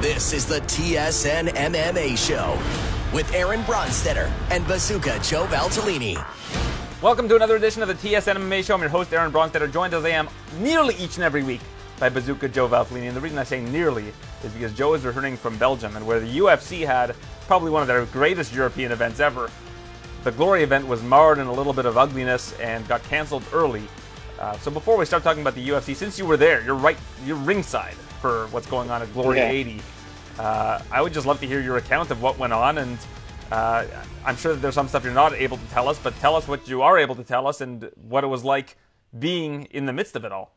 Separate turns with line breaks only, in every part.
This is the TSN MMA Show with Aaron Bronstetter and Bazooka Joe Valtellini.
Welcome to another edition of the TSN MMA Show. I'm your host, Aaron Bronstetter, joined as I am nearly each and every week by Bazooka Joe Valtellini. And the reason I say nearly is because Joe is returning from Belgium, and where the UFC had probably one of their greatest European events ever, the Glory event was marred in a little bit of ugliness and got canceled early. Uh, so before we start talking about the UFC, since you were there, you're right, you're ringside for what's going on at Glory
Yeah.
80. Uh, I would just love to hear your account of what went on, and uh, I'm sure that there's some stuff you're not able to tell us, but tell us what you are able to tell us and what it was like being in the midst of it all.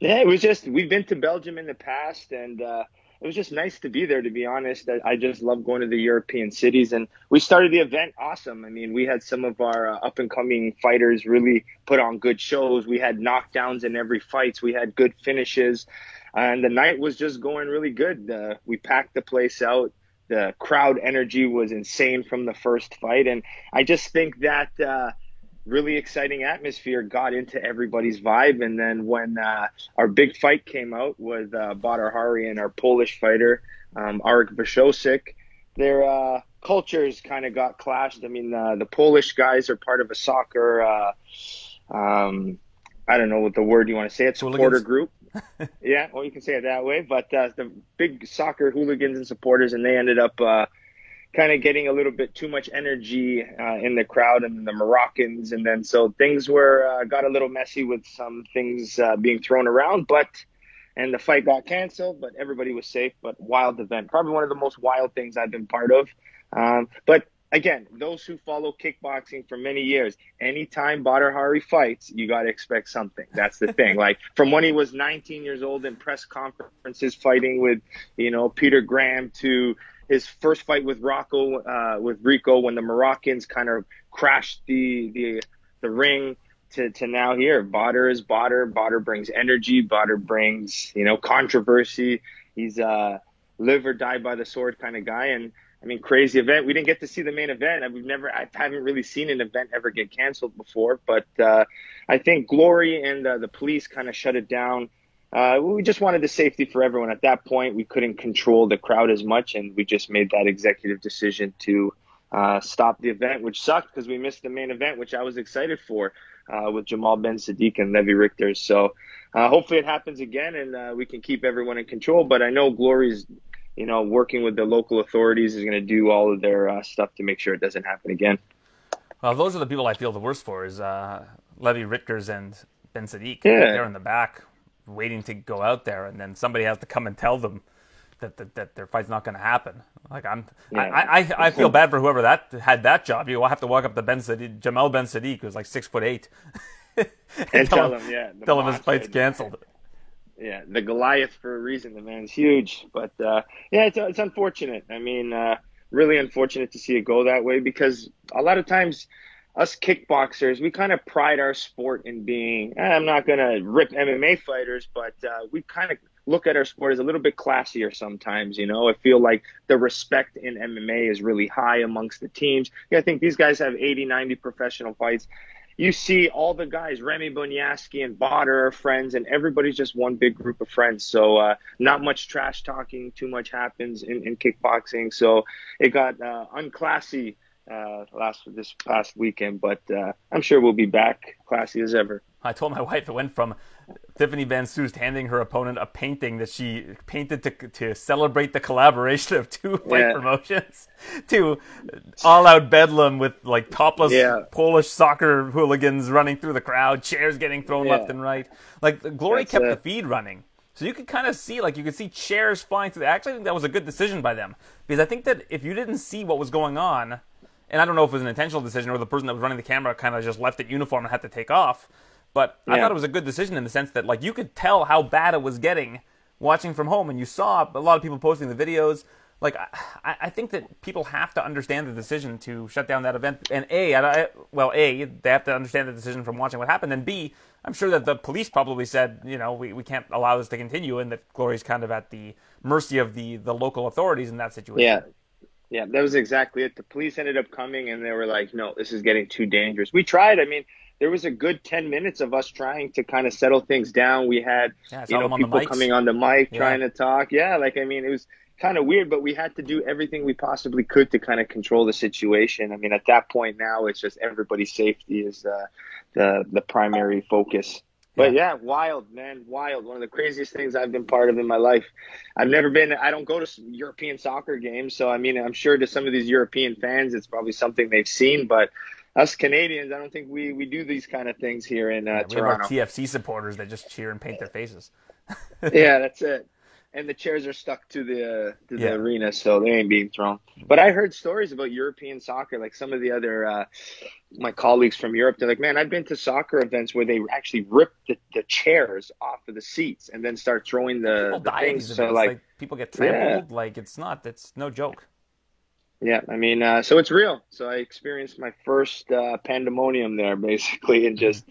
Yeah, it was just we've been to Belgium in the past, and uh, it was just nice to be there. To be honest, I, I just love going to the European cities, and we started the event awesome. I mean, we had some of our uh, up and coming fighters really put on good shows. We had knockdowns in every fights. We had good finishes, and the night was just going really good. Uh, we packed the place out. The crowd energy was insane from the first fight, and I just think that. Uh, really exciting atmosphere got into everybody's vibe. And then when uh, our big fight came out with uh, Badr Hari and our Polish fighter, um, Arik Bashosik, their uh, cultures kind of got clashed. I mean, uh, the Polish guys are part of a soccer, uh, um, I don't know what the word you want to say, it's supporter group. yeah, well, you can say it that way. But uh, the big soccer hooligans and supporters, and they ended up uh, kind of getting a little bit too much energy uh, in the crowd and the Moroccans, and then so things were uh, got a little messy with some things uh, being thrown around, but and the fight got canceled, but everybody was safe. But wild event, probably one of the most wild things I've been part of. Um, but again, those who follow kickboxing for many years, anytime Badr Hari fights, you got to expect something. That's the thing. like from when he was 19 years old in press conferences fighting with, you know, Peter Graham to his first fight with Rocco, uh, with Rico when the Moroccans kind of crashed the, the, the ring to, to now here. Badr is Badr. Badr brings energy. Badr brings, you know, controversy. He's a live or die by the sword kind of guy. And I mean, crazy event. We didn't get to see the main event. We've never, I haven't really seen an event ever get canceled before. But uh, I think Glory and uh, the police kind of shut it down. Uh, we just wanted the safety for everyone. At that point, we couldn't control the crowd as much, and we just made that executive decision to uh, stop the event, which sucked because we missed the main event, which I was excited for uh, with Jamal Ben Saddik and Levi Rigters. So uh, hopefully it happens again, and we can keep everyone in control. But I know Glory's, you know, working with the local authorities is going to do all of their uh, stuff to make sure it doesn't happen again.
Well, those are the people I feel the worst for is uh, Levi Rigters and Ben Saddik.
Yeah.
They're in the back waiting to go out there, and then somebody has to come and tell them that, that, that their fight's not going to happen. Like I'm,
Yeah.
I, I, I feel bad for whoever that had that job. You have to walk up to Ben Saddik, Jamal Ben Saddik, who's like six foot eight,
And tell him, yeah,
tell him his fight's canceled.
Yeah, the Goliath for a reason. The man's huge, but uh, yeah, it's it's unfortunate. I mean, uh, really unfortunate to see it go that way because a lot of times us kickboxers, we kind of pride our sport in being. eh, I'm not gonna rip MMA fighters, but uh, we kind of look at our sport as a little bit classier sometimes. You know, I feel like the respect in MMA is really high amongst the teams. Yeah, I think these guys have 80, 90 professional fights you see all the guys, Remy Bonjasky and Badr are friends, and everybody's just one big group of friends. So uh, not much trash talking, too much happens in, in kickboxing. So it got uh, unclassy uh, last this past weekend, but uh, I'm sure we'll be back classy as ever.
I told my wife it went from Tiffany Van Soest handing her opponent a painting that she painted to to celebrate the collaboration of two fight
Yeah.
promotions to all out bedlam with like topless
Yeah.
Polish soccer hooligans running through the crowd, chairs getting thrown
Yeah.
left and right. Like Glory
That's
kept
it.
the feed running. So you could kind of see, like, you could see chairs flying through. Actually, I actually think that was a good decision by them because I think that if you didn't see what was going on, and I don't know if it was an intentional decision or the person that was running the camera kind of just left it uniform and had to take off, but I thought it was a good decision in the sense that, like, you could tell how bad it was getting watching from home, and you saw a lot of people posting the videos. Like, I, I think that people have to understand the decision to shut down that event. And A, I, I- well, A, they have to understand the decision from watching what happened. And B, I'm sure that the police probably said, you know, we, we can't allow this to continue, and that Glory's kind of at the mercy of the, the local authorities in that situation.
Yeah. Yeah, that was exactly it. The police ended up coming and they were like, no, this is getting too dangerous. We tried. I mean, there was a good 10 minutes of us trying to kind of settle things down. We had,
Yeah,
you know, people coming on the mic
Yeah.
trying to talk. Yeah, like, I mean, it was kind of weird, but we had to do everything we possibly could to kind of control the situation. I mean, at that point now, it's just everybody's safety is uh, the, the primary focus. But yeah, wild, man, wild. One of the craziest things I've been part of in my life. I've never been, I don't go to European soccer games. So, I mean, I'm sure to some of these European fans, it's probably something they've seen. But us Canadians, I don't think we, we do these kind of things here in uh,
we have our
Toronto.
TFC supporters that just cheer and paint their faces.
yeah, that's it. And the chairs are stuck to the uh, to
Yeah.
the arena, so they ain't being thrown. But I heard stories about European soccer, like some of the other uh, my colleagues from Europe. They're like, "Man, I've been to soccer events where they actually rip the, the chairs off of the seats and then start throwing the,
People
the things." So like,
Like, people get trampled. Like it's not. It's no joke.
Yeah, I mean, uh, so it's real. So I experienced my first uh, pandemonium there, basically, and just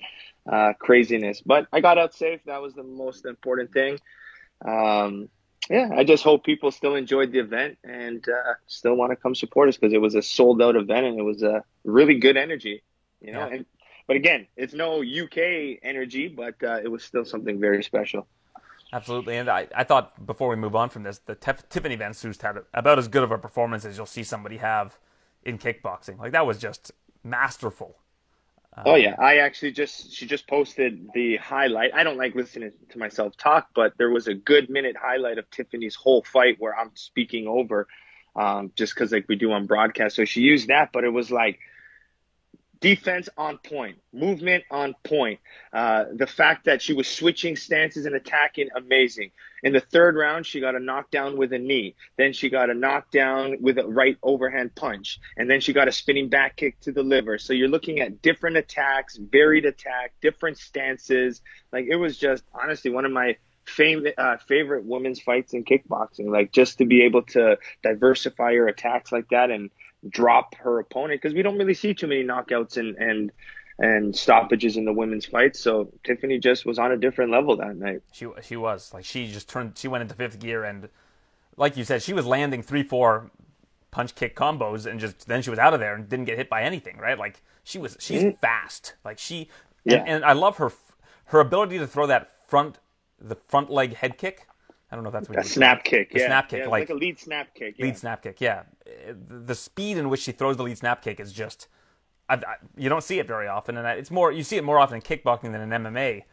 uh, craziness. But I got out safe. That was the most important thing. Um, yeah, I just hope people still enjoyed the event and uh, still want to come support us because it was a sold out event and it was a really good energy, you know.
Yeah.
And but again, it's no UK energy, but uh, it was still something very special.
Absolutely, and I, I thought before we move on from this, the Tef- Tiffany Van Soest had about as good of a performance as you'll see somebody have in kickboxing. Like that was just masterful.
Oh yeah, I actually just she just posted the highlight. I don't like listening to myself talk, but there was a good minute highlight of Tiffany's whole fight where I'm speaking over, um, just because like we do on broadcast. So she used that, but it was like defense on point, movement on point. Uh, the fact that she was switching stances and attacking, amazing. In the third round, she got a knockdown with a knee. Then she got a knockdown with a right overhand punch. And then she got a spinning back kick to the liver. So you're looking at different attacks, varied attack, different stances. Like it was just honestly one of my uh, favorite women's fights in kickboxing. Like just to be able to diversify your attacks like that and drop her opponent because we don't really see too many knockouts and and and stoppages in the women's fights. So Tiffany just was on a different level that night.
She she was like she just turned. She went into fifth gear, and like you said, she was landing three four punch kick combos, and just then she was out of there and didn't get hit by anything. Right? Like she was she's mm-hmm. fast. Like she
Yeah.
and, and I love her her ability to throw that front the front leg head kick. I don't know if that's what
A
you
snap kick, yeah,
snap kick,
yeah,
like
like a lead snap kick, yeah.
lead snap kick. Yeah, the speed in which she throws the lead snap kick is just I, I, you don't see it very often, and it's more you see it more often in kickboxing than in MMA.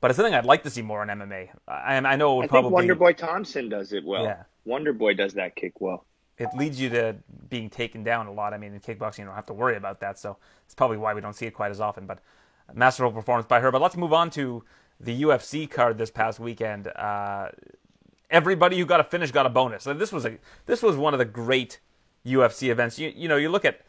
But it's something I'd like to see more in MMA. I, I know it would
I think
probably
Wonder Boy Thompson does it well.
Yeah.
Wonder Boy does that kick well.
it leads you to being taken down a lot. I mean, in kickboxing, you don't have to worry about that, so it's probably why we don't see it quite as often. But masterful performance by her. But let's move on to the UFC card this past weekend. Uh, everybody who got a finish got a bonus. This was a this was one of the great UFC events. You you know you look at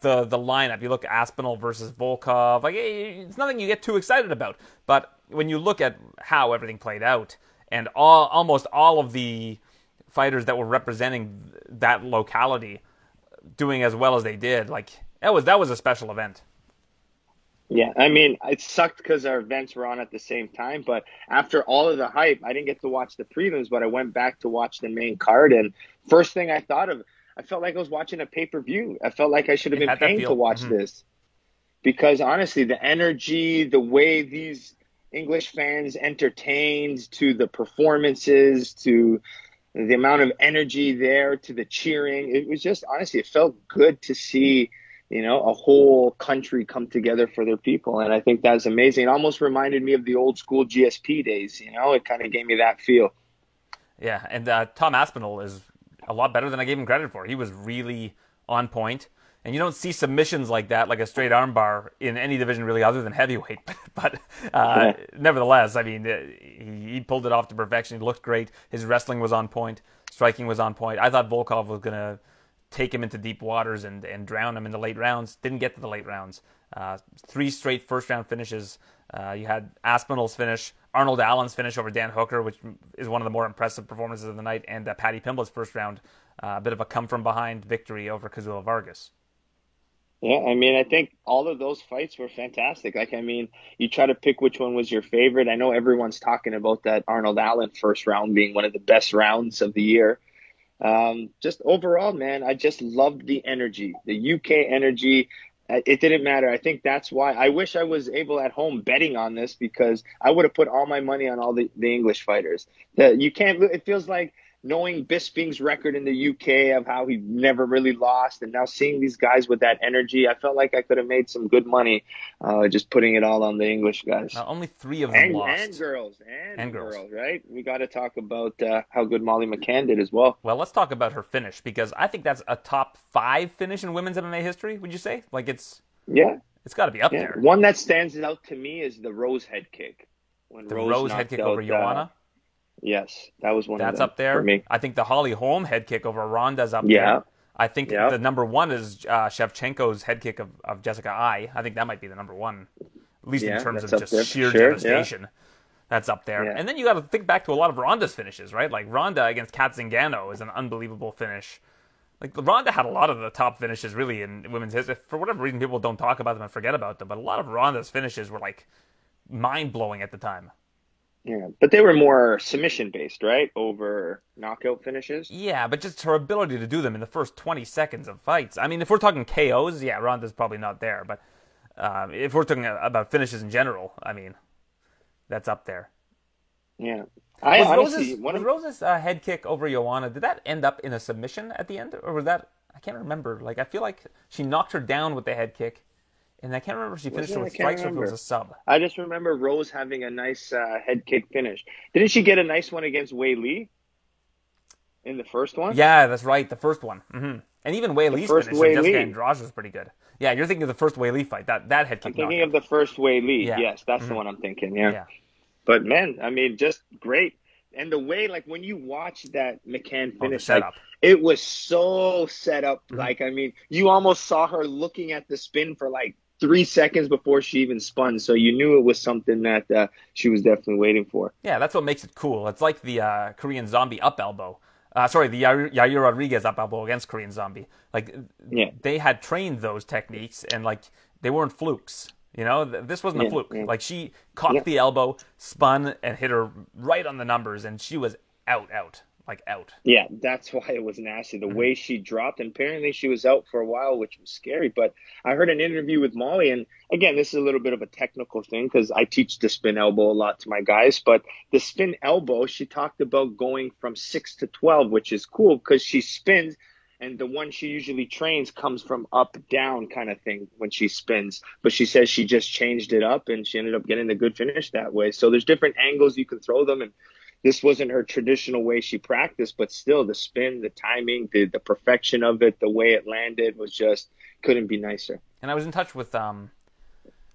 the the lineup. You look at Aspinall versus Volkov. Like eh, it's nothing you get too excited about. But when you look at how everything played out and all almost all of the fighters that were representing that locality doing as well as they did, like that was that was a special event.
Yeah, I mean, it sucked because our events were on at the same time. But after all of the hype, I didn't get to watch the prelims, but I went back to watch the main card. And first thing I thought of, I felt like I was watching a pay per view. I felt like I should have been paying to watch
Mhm.
this because honestly, the energy, the way these English fans entertained, to the performances, to the amount of energy there, to the cheering, it was just honestly, it felt good to see you know, a whole country come together for their people. And I think that's amazing. It almost reminded me of the old school GSP days, you know, it kind of gave me that feel.
Yeah, and uh, Tom Aspinall is a lot better than I gave him credit for. He was really on point, and you don't see submissions like that, like a straight armbar, in any division really, other than heavyweight. but uh, nevertheless, I mean, uh, he, he pulled it off to perfection. He looked great. His wrestling was on point. Striking was on point. I thought Volkov was gonna take him into deep waters and, and drown him in the late rounds. Didn't get to the late rounds. Uh, three straight first round finishes. Uh, you had Aspinall's finish, Arnold Allen's finish over Dan Hooker, which is one of the more impressive performances of the night, and uh, Paddy Pimblett's first round, uh, a bit of a come from behind victory over Kazula Vargas.
Yeah, I mean, I think all of those fights were fantastic. Like, I mean, you try to pick which one was your favorite. I know everyone's talking about that Arnold Allen first round being one of the best rounds of the year. Um, just overall, man, I just loved the energy, the UK energy. It didn't matter. I think that's why I wish I was able at home betting on this because I would have put all my money on all the, the English fighters. That you can't. It feels like knowing Bisping's record in the UK of how he never really lost, and now seeing these guys with that energy, I felt like I could have made some good money uh, just putting it all on the English guys.
Now, only three of them
and,
lost.
and girls and,
And girls.
girls. right? We got to talk about uh, how good Molly McCann did as well.
Well, let's talk about her finish because I think that's a top five finish in women's MMA history. Would you say? Like it's
Yeah,
it's got to be up
yeah.
there.
One that stands out to me is the Rose head kick. When
The
Rose,
Rose head kick
out,
over
uh,
Joanna.
Yes, that was one.
That's up there.
for me.
I think the Holly Holm head kick over Ronda's up
Yeah.
there. I think
Yeah.
the number one is uh, Shevchenko's head kick of, of Jessica Eye. I think that might be the number one, at least
Yeah,
in terms of just sheer
Sure, yeah.
devastation. That's up there.
Yeah.
And then you got to think back to a lot of Ronda's finishes, right? Like Ronda against Kat Zingano is an unbelievable finish. Like Ronda had a lot of the top finishes really in women's history. For whatever reason, people don't talk about them and forget about them. But a lot of Ronda's finishes were like mind blowing at the time.
Yeah, but they were more submission based, right? Over knockout finishes.
Yeah, but just her ability to do them in the first 20 seconds of fights. I mean, if we're talking KOs, yeah, Ronda's probably not there. But um, if we're talking about finishes in general, I mean, that's up there.
Yeah, I
Was
honestly
Rose's, was
of
Rose's uh, head kick over Joanna, did that end up in a submission at the end? Or was that, I can't remember. Like, I feel like she knocked her down with the head kick. And I can't remember if she finished
it?
with
can't
strikes or if it was a sub.
I just remember Rose having a nice uh, head kick finish. Didn't she get a nice one against Weili in the first one?
Yeah, that's right. The first one. hmm And even Weili's
first
finish,
Wei
Jessica
Lee.
Andrade was pretty good. Yeah, you're thinking of the first Weili fight. That that head kick.
I'm thinking
knockout.
of the first Weili.
Yeah.
Yes, that's the one I'm thinking. Yeah.
Yeah.
But man, I mean, just great. And the way, like, when you watch that McCann
Oh,
finish, like,
setup.
it was so set up.
Mm-hmm.
Like, I mean, you almost saw her looking at the spin for like three seconds before she even spun. So you knew it was something that uh, she was definitely waiting for.
Yeah, that's what makes it cool. It's like the uh, Korean Zombie up elbow. Uh, sorry, the Yair, Yair Rodriguez up elbow against Korean Zombie. Like,
Yeah.
they had trained those techniques, and like they weren't flukes. You know, Th- this wasn't a fluke.
yeah.
Like she caught
Yeah.
the elbow, spun, and hit her right on the numbers, and she was out, out, like out.
Yeah, that's why it was nasty. The mm-hmm. way she dropped, and apparently she was out for a while, which was scary. But I heard an interview with Molly, and again, this is a little bit of a technical thing because I teach the spin elbow a lot to my guys. But the spin elbow, she talked about going from six to 12, which is cool because she spins. And the one she usually trains comes from up down kind of thing when she spins. But she says she just changed it up and she ended up getting a good finish that way. So there's different angles you can throw them. And this wasn't her traditional way she practiced, but still the spin, the timing, the, the perfection of it, the way it landed was just couldn't be nicer.
And I was in touch with um,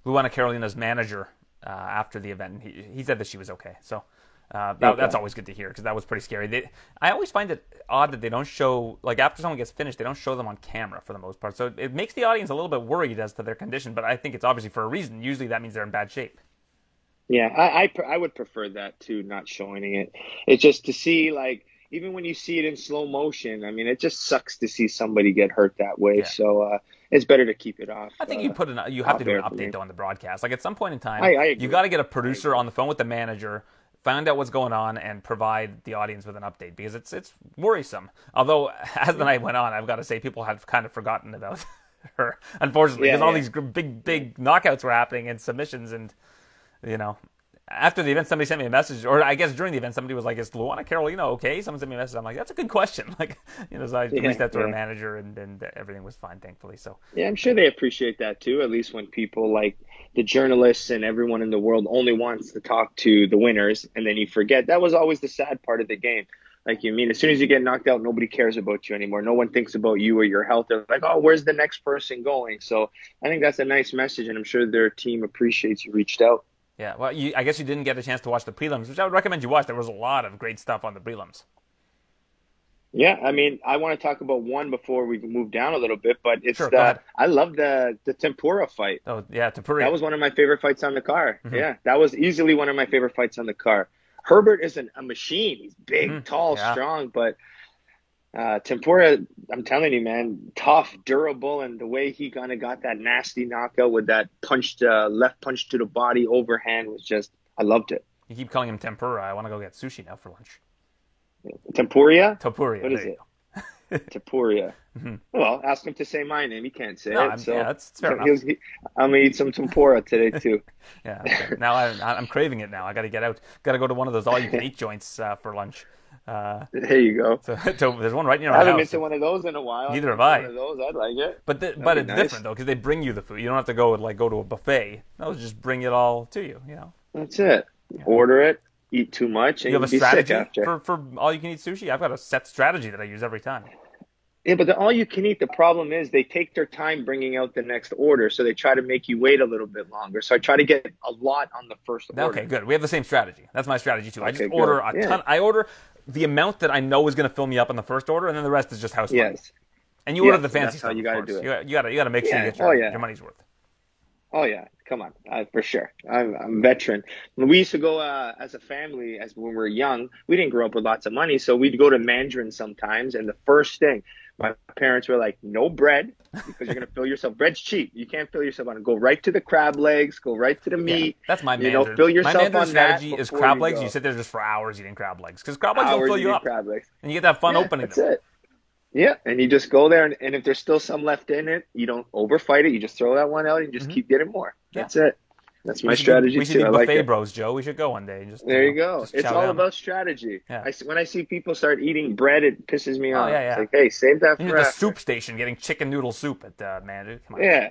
Luana Carolina's manager uh, after the event, and he, he said that she was okay. So uh, that,
Okay.
that's always good to hear because that was pretty scary. They, I always find it odd that they don't show, like after someone gets finished, they don't show them on camera for the most part. So it makes the audience a little bit worried as to their condition, but I think it's obviously for a reason. Usually that means they're in bad shape.
Yeah, I I, pre- I would prefer that to not showing it. It's just to see like even when you see it in slow motion. I mean, it just sucks to see somebody get hurt that way.
Yeah.
So uh, it's better to keep it off.
I think
uh,
you put an you have to do an
off air for me.
update though on the broadcast. Like at some point in time,
I- I
you got to get a producer on the phone with the manager, find out what's going on, and provide the audience with an update because it's it's worrisome. Although as the night went on, I've got to say people have kind of forgotten about her, unfortunately,
Yeah,
because all these big big knockouts were happening and submissions, and you know. After the event, somebody sent me a message, or I guess during the event, somebody was like, "Is Luana Carolina okay?" Someone sent me a message. I'm like, "That's a good question." Like, you know, so I
Yeah,
reached out to her
yeah.
manager, and, and everything was fine, thankfully. So
Yeah, I'm sure they appreciate that too. At least when people like the journalists and everyone in the world only wants to talk to the winners, and then you forget that was always the sad part of the game. Like you mean, as soon as you get knocked out, nobody cares about you anymore. No one thinks about you or your health. They're like, oh, where's the next person going? So I think that's a nice message, and I'm sure their team appreciates you reached out.
Yeah, well, you, I guess you didn't get a chance to watch the prelims, which I would recommend you watch. There was a lot of great stuff on the prelims.
Yeah, I mean, I want to talk about one before we move down a little bit, but it's
Sure,
the. I love the the tempura fight.
Oh, yeah, Topuria.
That was one of my favorite fights on the car.
Mm-hmm.
Yeah, that was easily one of my favorite fights on the car. Herbert is an, a machine. He's big,
Mhm.
tall,
Yeah.
strong, but uh, Tempura, I'm telling you, man, tough, durable, and the way he kind of got that nasty knockout with that punch, uh, left punch to the body overhand was just, I loved it.
You keep calling him tempura. I want to go get sushi now for lunch.
Tempuria?
Topuria.
What is it?
go.
Topuria. Well, ask him to say my name. He can't say
Mm-hmm. No,
it.
I'm-
so
yeah, that's- that's fair
so
enough.
he'll- I'm gonna eat some tempura today too.
Yeah. okay. now I, I'm craving it now. I got to get out. Got to go to one of those all-you-can-eat joints uh, for lunch. Uh,
there you go.
so, so there's one right near
I haven't been to one of those in a while.
Neither
I've
I.
One of those, I'd like it.
But the, but it's
nice.
different though because they bring you the food. You don't have to go like go to a buffet. They'll just bring it all to you. You know.
That's it. Order it. Eat too much, and
You have a
be
strategy for for all you can eat sushi. I've got a set strategy that I use every time.
Yeah, but the all you can eat, the problem is they take their time bringing out the next order, so they try to make you wait a little bit longer. So I try to get a lot on the first order.
Okay, good. We have the same strategy. That's my strategy too. I just
Okay,
order
good.
a
Yeah.
ton. I order the amount that I know is going to fill me up in the first order, and then the rest is just house money.
Yes.
And you order the fancy stuff.
you gotta do it.
You, got- you gotta you gotta make sure
Yeah.
you get your,
Oh, yeah.
your money's worth.
Oh yeah, come on, uh, for sure. I'm, I'm a veteran. When we used to go uh, as a family, as when we were young, we didn't grow up with lots of money, so we'd go to Mandarin sometimes. And the first thing, my parents were like, "No bread, because you're gonna fill yourself. Bread's cheap. You can't fill yourself on it. Go right to the crab legs. Go right to the
Yeah,
meat.
that's my
you know, fill yourself
my Mandarin
on
strategy
that
is crab
you
legs.
go.
You sit there just for hours eating crab legs because crab legs
Hours
will fill you up,
crab legs.
and you get that fun
Yeah,
opening.
That's
them.
it. Yeah, and you just go there, and, and if there's still some left in it, you don't overfight it. You just throw that one out, and just keep getting more.
Mm-hmm. Yeah.
That's it. That's my
We should be-
strategy
We should
too.
be
I like
buffet bros, Joe. We should go one day. and Just
There you
know,
go. It's all
down.
about strategy.
Yeah.
I when I see people start eating bread, it pisses me
Oh,
off.
yeah, yeah.
It's like, hey, save that for
at the
after.
soup station getting chicken noodle soup at uh, man. dude, Come on.
Yeah,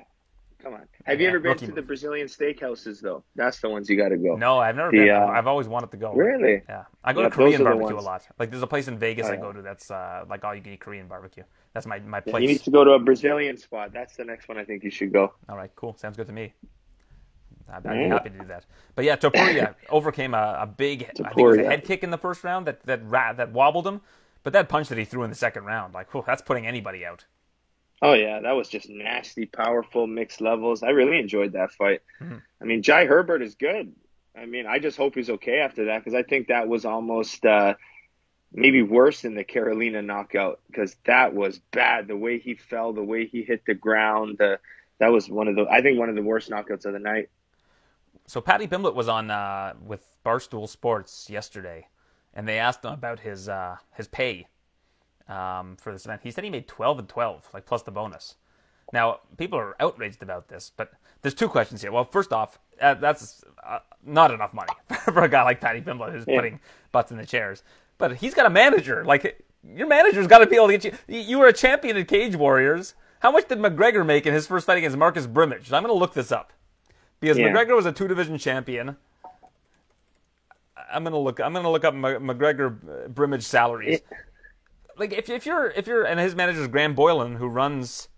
come on. Have you ever been to the. Brazilian steakhouses though? That's the ones you got to go.
No, I've never
The,
been.
uh,
I've, always wanted to go.
Really?
Yeah, I go
Yeah,
to Korean barbecue a lot. Like there's a place in Vegas
Oh,
I go to that's uh, like all you can eat Korean barbecue. That's my my
Yeah,
place.
you need to go to a Brazilian spot. That's the next one I think you should go.
All right, cool. Sounds good to me. I'd, I'd be happy to do that. But yeah, Topuria overcame a, a big, I think it was a head kick in the first round that that ra- that wobbled him. But that punch that he threw in the second round, like, whew, that's putting anybody out.
Oh yeah, that was just nasty, powerful, mixed levels. I really enjoyed that fight.
Mhm.
I mean, Jai Herbert is good. I mean, I just hope he's okay after that because I think that was almost uh, maybe worse than the Carolina knockout because that was bad. The way he fell, the way he hit the ground, the, that was one of the I think one of the worst knockouts of the night.
So Paddy Pimblett was on uh, with Barstool Sports yesterday, and they asked him about his uh, his pay um, for this event. He said he made twelve and twelve, like plus the bonus. Now people are outraged about this, but there's two questions here. Well, first off, uh, that's uh, not enough money for a guy like Paddy Pimblett who's
Yeah.
putting butts in the chairs. But he's got a manager. Like your manager's got to be able to get you. You were a champion in Cage Warriors. How much did McGregor make in his first fight against Marcus Brimage? I'm going to look this up because
Yeah.
McGregor was a two division champion. I'm gonna look. I'm gonna look up McGregor uh, Brimage salaries. Like if if you're if you're and his manager is Graham Boylan who runs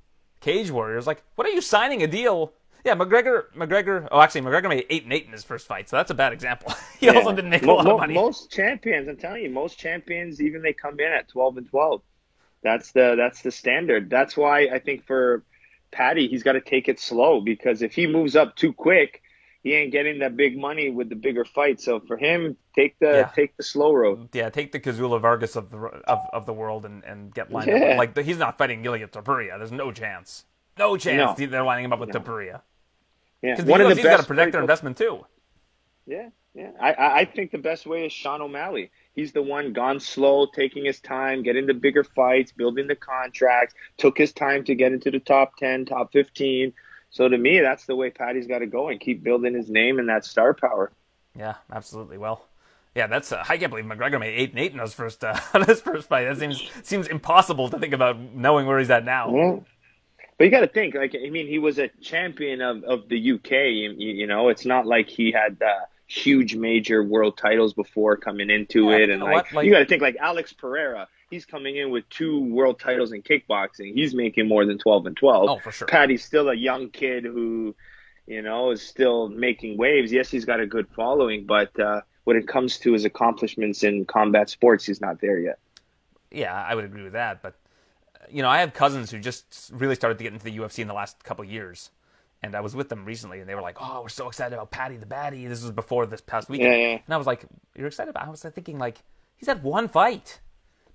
Cage Warriors. Like what are you signing a deal? Yeah, McGregor. McGregor. Oh, actually, McGregor made eight and eight in his first fight, so that's a bad example. he also didn't make a lot
mo-
of money.
Most champions, I'm telling you, most champions, even they come in at 12 and 12. That's the that's the standard. That's why I think for Paddy, he's got to take it slow because if he moves up too quick, he ain't getting that big money with the bigger fight. So for him, take the
Yeah.
take the slow road.
yeah, take the Kazula Vargas of the of, of the world and, and get lined
Yeah.
up. Like the, he's not fighting Gilead Topuria. There's no chance. No chance
No.
they're lining him up with
No.
Topuria.
Yeah,
Because the
one of
UFC's
the
got to protect their investment too.
Yeah, yeah. I I think the best way is Sean O'Malley. He's the one gone slow, taking his time, getting the bigger fights, building the contracts, took his time to get into the top 10, top 15. So to me, that's the way Paddy's got to go and keep building his name and that star power.
Yeah, absolutely. Well, yeah, that's uh, I can't believe McGregor made eight and eight in his first uh, his first fight. That seems seems impossible to think about knowing where he's at now.
Yeah. But you got to think, like, I mean, he was a champion of, of the UK. You, you know, it's not like he had uh, huge major world titles before coming into
Yeah,
it.
you
And like,
like-
you got to think, like Alex Pereira, he's coming in with two world titles in kickboxing. He's making more than 12 and 12.
Oh, for sure.
Paddy's still a young kid who, you know, is still making waves. Yes, he's got a good following, but uh, when it comes to his accomplishments in combat sports, he's not there yet.
Yeah, I would agree with that. But you know, I have cousins who just really started to get into the UFC in the last couple of years, and I was with them recently, and they were like, "Oh, we're so excited about Paddy the Baddy." This was before this past weekend,
Yeah, yeah.
and I was like, "You're excited about?" I was thinking like, he's had one fight,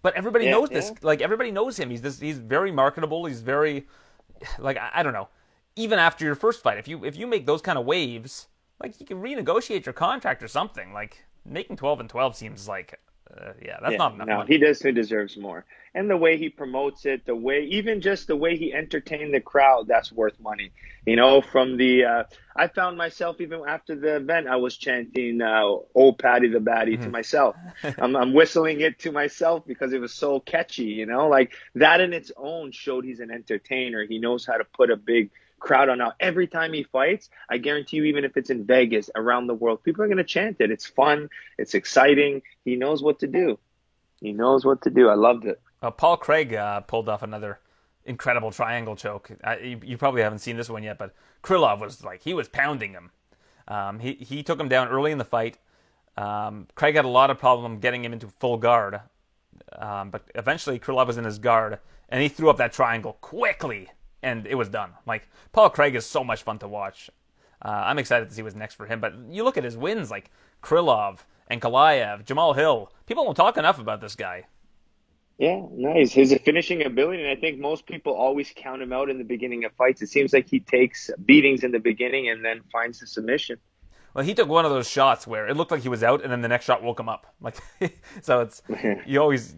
but everybody
Yeah,
knows this. Like everybody knows him. He's this. He's very marketable. He's very, like I, I don't know. Even after your first fight, if you if you make those kind of waves, like you can renegotiate your contract or something. Like making twelve and twelve seems like uh, yeah, that's
yeah,
not enough
no,
money.
he does. He deserves more. And the way he promotes it, the way, even just the way he entertained the crowd, that's worth money. You know, from the, uh, I found myself even after the event, I was chanting uh, "Old Paddy the Baddy" to myself. I'm, I'm whistling it to myself because it was so catchy. You know, like that in its own showed he's an entertainer. He knows how to put a big crowd on. Now, every time he fights, I guarantee you, even if it's in Vegas, around the world, people are going to chant it. It's fun. It's exciting. He knows what to do. He knows what to do. I loved it.
Uh, Paul Craig uh, pulled off another incredible triangle choke. Uh, you, you, probably haven't seen this one yet, but Krylov was like he was pounding him. Um, he he took him down early in the fight. Um, Craig had a lot of problem getting him into full guard, um, but eventually Krylov was in his guard, and he threw up that triangle quickly, and it was done. Like Paul Craig is so much fun to watch. Uh, I'm excited to see what's next for him. But you look at his wins, like Krylov, Ankalaev, Jamahal Hill. People don't talk enough about this guy.
Yeah, nice. His finishing ability, and I think most people always count him out in the beginning of fights. It seems like he takes beatings in the beginning and then finds the submission.
Well, he took one of those shots where it looked like he was out, and then the next shot woke him up. Like, so it's you always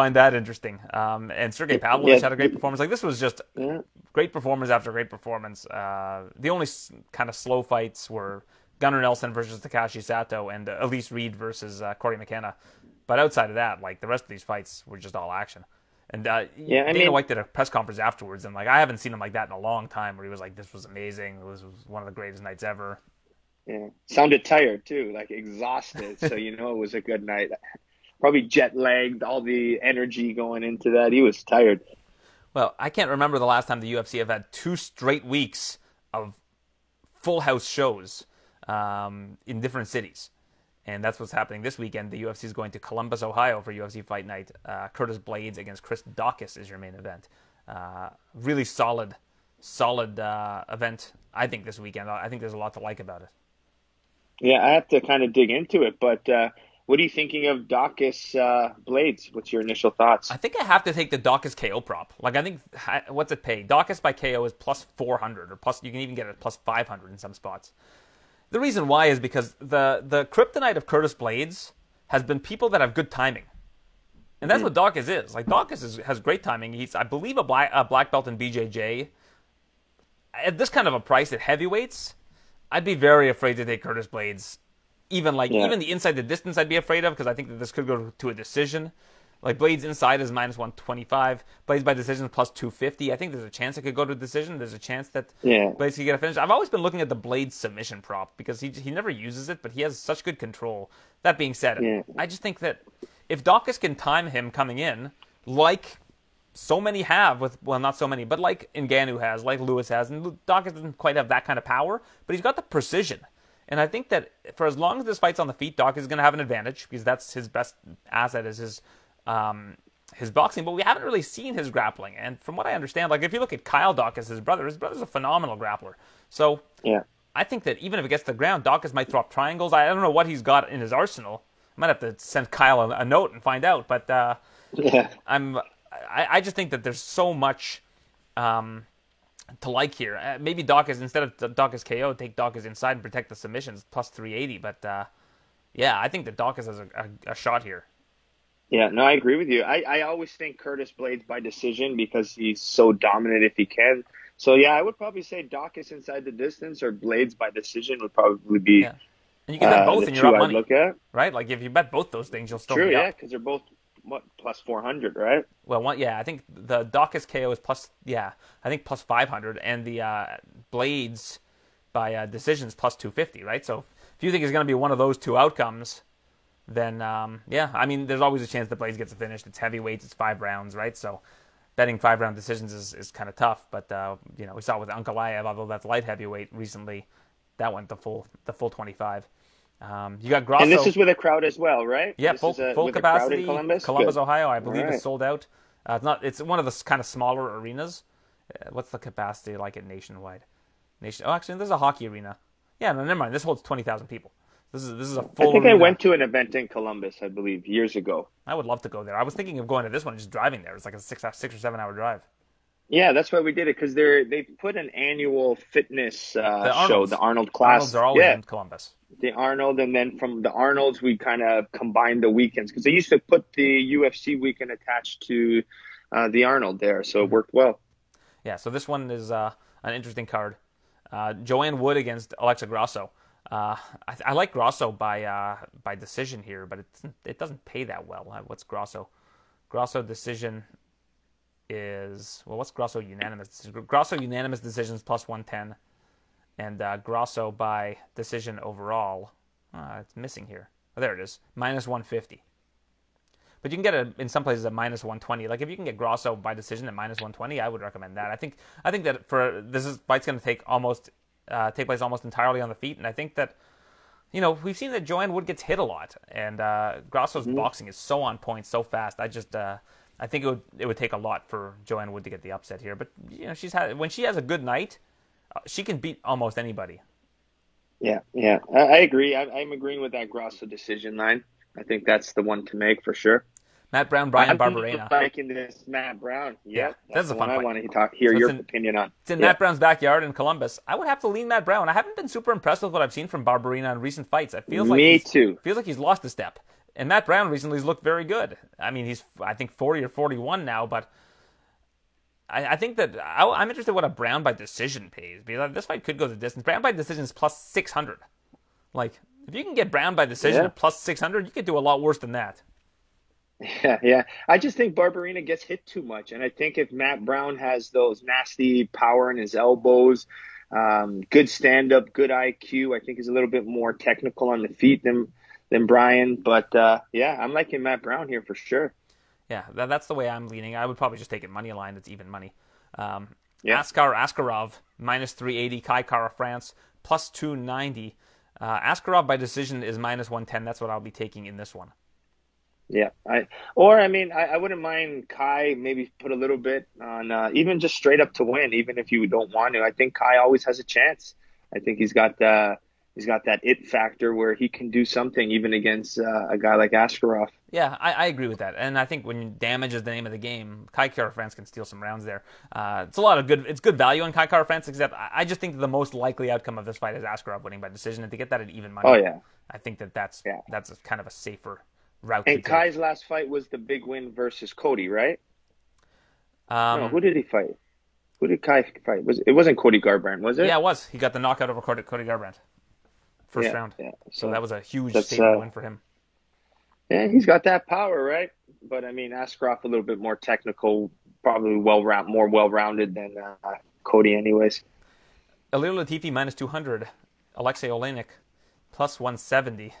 find that interesting. Um, and Sergey Pavlovich
Yeah.
had a great performance. Like this was just
Yeah.
great performance after great performance. Uh, the only s- kind of slow fights were Gunnar Nelson versus Takashi Sato and uh, Elise Reed versus uh, Cory McKenna. But outside of that, like the rest of these fights were just all action. And uh,
Yeah, I
Dana
mean-
White did a press conference afterwards, and like I haven't seen him like that in a long time, where he was like, "This was amazing. It was, was one of the greatest nights ever."
Yeah. Sounded tired too, like exhausted. so you know it was a good night. Probably jet lagged, all the energy going into that. He was tired.
Well, I can't remember the last time the UFC have had two straight weeks of full house shows um, in different cities. And that's what's happening this weekend. The UFC is going to Columbus, Ohio for UFC Fight Night. Uh, Curtis Blaydes against Chris Daukaus is your main event. Uh, really solid, solid uh, event, I think, this weekend. I think there's a lot to like about it.
Yeah, I have to kind of dig into it. But uh, what are you thinking of Daukaus uh, Blaydes? What's your initial thoughts?
I think I have to take the Daukaus KO prop. Like I think what's it pay? Daukaus by KO is plus 400 or plus you can even get it plus 500 in some spots. The reason why is because the the kryptonite of Curtis Blaydes has been people that have good timing. And that's what Daukaus is. Like Daukaus is, has great timing. He's I believe a black a black belt in BJJ. At this kind of a price at heavyweights, I'd be very afraid to take Curtis Blaydes. Even like
Yeah.
even the inside the distance, I'd be afraid of because I think that this could go to a decision. Like Blaydes inside is minus one twenty five. Blaydes by decision is plus two fifty. I think there's a chance it could go to a decision. There's a chance that
Yeah.
Blaydes could get a finish. I've always been looking at the Blaydes submission prop because he he never uses it, but he has such good control. That being said,
Yeah.
I just think that if Daukaus can time him coming in, like so many have with well not so many but like Ngannou has like Lewis has and Daukaus doesn't quite have that kind of power but he's got the precision and I think that for as long as this fight's on the feet Doc is going to have an advantage because that's his best asset is his um, his boxing. But we haven't really seen his grappling. And from what I understand like if you look at Kyle Daukaus his brother his brother's a phenomenal grappler. So
Yeah.
I think that even if it gets to the ground Doc is might throw up triangles. I don't know what he's got in his arsenal. I might have to send Kyle a, a note and find out but uh,
Yeah.
I'm I, I just think that there's so much um, to like here. Uh, maybe Daukaus instead of Daukaus KO, take Daukaus inside and protect the submissions plus 380. But uh, yeah, I think that Daukaus has a, a, a shot here.
Yeah, no, I agree with you. I, I always think Curtis Blaydes by decision because he's so dominant if he can. So yeah, I would probably say Daukaus inside the distance or Blaydes by decision would probably be
Yeah. And you can bet
uh,
both
the
and you're up money,
look at.
right? Like if you bet both those things, you'll still
True,
be
yeah, because they're both what plus four hundred, right?
Well, one, yeah, I think the Daukaus KO is plus, yeah, I think plus 500, and the uh, Blaydes by uh, decisions plus 250, right? So if you think it's going to be one of those two outcomes, then um, yeah, I mean, there's always a chance the Blaydes gets finished. It's heavyweights, it's five rounds, right? So betting five round decisions is, is kind of tough, but uh, you know we saw it with Ankalaev, although that's light heavyweight recently, that went the full the full 25. Um, you got Grasso.
And this is with a crowd as well, right?
Yeah,
This
full,
is a,
full
with a crowd
capacity.
in Columbus.
Ohio, I believe,
Alright.
is sold out. Uh, it's not. It's one of the kind of smaller arenas. Uh, what's the capacity like at Nationwide? Nation. Oh, actually, there's a hockey arena. Yeah, no, never mind. This holds twenty thousand people. This is this is a full.
I think I went to an event in Columbus, I believe, years ago.
I would love to go there. I was thinking of going to this one, just driving there. It's like a six six or seven hour drive.
Yeah, that's why we did it because they're they put an annual fitness uh,
The
show, the Arnold class.
Arnold's are always
yeah,
in Columbus.
the Arnold, and then from the Arnolds we kind of combined the weekends because they used to put the UFC weekend attached to uh, the Arnold there, so it worked well.
Yeah, so this one is uh, an interesting card. Uh, Joanne Wood against Alexa Grasso. Uh, I, I like Grasso by uh, by decision here, but it doesn't, it doesn't pay that well. What's Grasso? Grasso decision is well. What's Grasso unanimous? Grasso unanimous decisions plus one ten, and uh, Grasso by decision overall. Uh, it's missing here. Oh, there it is, minus one fifty. But you can get it in some places at minus 120. Like if you can get Grasso by decision at minus 120, I would recommend that. I think I think that for this is fight's going to take almost uh, take place almost entirely on the feet, and I think that you know we've seen that Joanne Wood gets hit a lot, and uh, Grasso's boxing is so on point, so fast. I just uh, I think it would it would take a lot for Joanne Wood to get the upset here. But you know she's had when she has a good night, uh, she can beat almost anybody.
Yeah, yeah, I, I agree. I, I'm agreeing with that Grasso decision line. I think that's the one to make for sure.
Matt Brown, Bryan
I'm
Barberena.
liking this Matt Brown.
Yeah,
Yep,
that's
that's
a
the
fun
one I
fight.
want to talk. Hear
So
your
in-
opinion on.
It's in
Yeah.
Matt Brown's backyard in Columbus. I would have to lean Matt Brown. I haven't been super impressed with what I've seen from Barberena in recent fights. It feels like
Me too.
Feels like he's lost a step. And Matt Brown recently has looked very good. I mean, he's I think 40 or 41 now, but I, I think that I, I'm interested in what a Brown by decision pays because this fight could go the distance. Brown by decision is plus 600. Like if you can get Brown by decision
Yeah.
at plus 600, you could do a lot worse than that.
Yeah, yeah. I just think Barberena gets hit too much, and I think if Matt Brown has those nasty power in his elbows, um, good stand up, good IQ, I think he's a little bit more technical on the feet than than Bryan. But uh, yeah, I'm liking Matt Brown here for sure.
Yeah, that, that's the way I'm leaning. I would probably just take it money line. It's even money. Um,
Yeah.
Askar Askarov minus 380. Kai Kara France plus 290. Uh, Askarov by decision is minus 110. That's what I'll be taking in this one.
Yeah, I or I mean I, I wouldn't mind Kai maybe put a little bit on uh, even just straight up to win, even if you don't want to. I think Kai always has a chance. I think he's got uh, he's got that it factor where he can do something even against uh, a guy like Askarov.
Yeah, I, I agree with that. And I think when damage is the name of the game, Kai Kara France can steal some rounds there. Uh, it's a lot of good. It's good value on Kai Kara France, except I, I just think the most likely outcome of this fight is Askarov winning by decision. And to get that at even money,
Oh yeah,
I think that that's
Yeah.
that's a, kind of a safer route. to
and. Kai's last fight was the big win versus Cody, right?
um,
no, who did he fight? Who did Kai fight? Was it wasn't Cody Garbrandt, was it?
Yeah, it was. He got the knockout over Cody, Cody Garbrandt. First
Yeah,
round.
yeah.
So,
So
that was a huge statement
uh,
win for him.
Yeah, he's got that power, right? But I mean, Askarov a little bit more technical, probably well round, more well rounded than uh, Cody, anyways.
Ilir Latifi minus 200. Alexei Oleinik plus 170.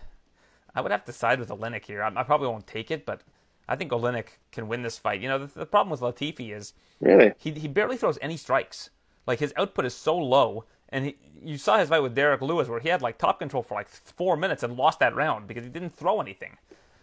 I would have to side with Oleinik here. I, I probably won't take it, but I think Oleinik can win this fight. You know, the, the problem with Latifi is
Really?
he, he barely throws any strikes. Like his output is so low. And he, you saw his fight with Derrick Lewis where he had like top control for like four minutes and lost that round because he didn't throw anything.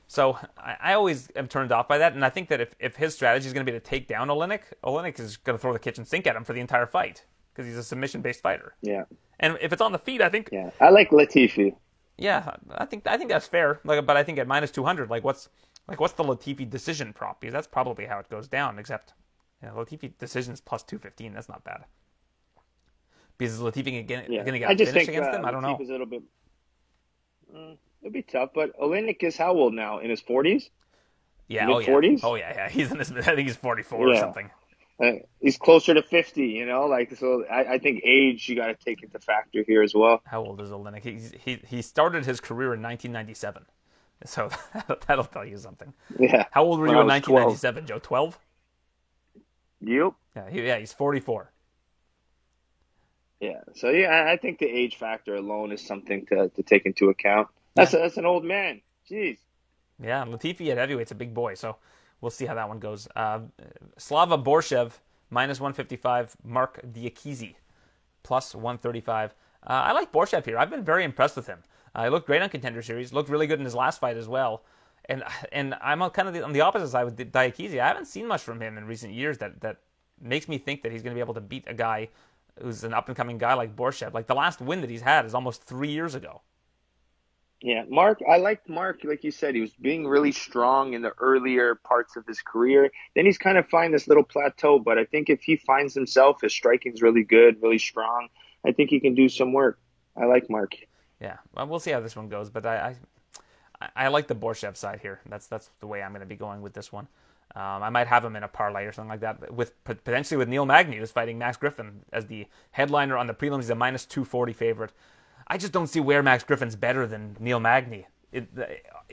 So I, I always am turned off by that. And I think that if, if his strategy is going to be to take down Oleinik, Oleinik is going to throw the kitchen sink at him for the entire fight because he's a submission based fighter.
Yeah,
And if it's on the feet, I think
yeah. I like Latifi.
yeah, I think I think that's fair. Like, but I think at minus two hundred, like what's like what's the Latifi decision prop? Because that's probably how it goes down. Except, you know, Latifi decisions plus two fifteen. That's not bad. Because is Latifi again
Yeah,
going to get
I just think
against
uh,
him? I don't know.
A little bit. Mm, it'll be tough, but Oleinik is how old now? In his forties?
Yeah, oh yeah,
mid-40s?
oh yeah, yeah. He's in his. I think he's forty four or something.
Uh, he's closer to fifty. You know, like so. I, I think age you got to take into factor here as well.
How old is Oleinik? He's, he he started his career in nineteen ninety seven. So that'll tell you something.
Yeah.
How old were you in nineteen ninety seven, Joe? Twelve.
Yep.
Yeah, he, yeah. He's forty four.
Yeah. So yeah, I- think the age factor alone is something to, to take into account. That's a, that's an old man. Jeez.
Yeah, and Latifi at heavyweight's a big boy, so we'll see how that one goes. Uh, Slava Borshchev minus 155, Mark Diakiese plus 135. Uh, I like Borshchev here. I've been very impressed with him. Uh, he looked great on Contender Series. Looked really good in his last fight as well. And and I'm on kind of the, on the opposite side with Diakiese. I haven't seen much from him in recent years that that makes me think that he's going to be able to beat a guy who's an up and coming guy like Borshchev. Like the last win that he's had is almost three years ago.
Yeah, Mark, I liked Mark, like you said, he was being really strong in the earlier parts of his career. Then he's kind of find this little plateau, but I think if he finds himself, his striking's really good, really strong. I think he can do some work. I like Mark.
Yeah, well, we'll see how this one goes, but I, I, I like the Borshchev side here. That's that's the way I'm going to be going with this one. Um, I might have him in a parlay or something like that, with potentially with Neil Magny, who's fighting Max Griffin as the headliner on the prelims. He's a minus 240 favorite. I just don't see where Max Griffin's better than Neil Magny. It,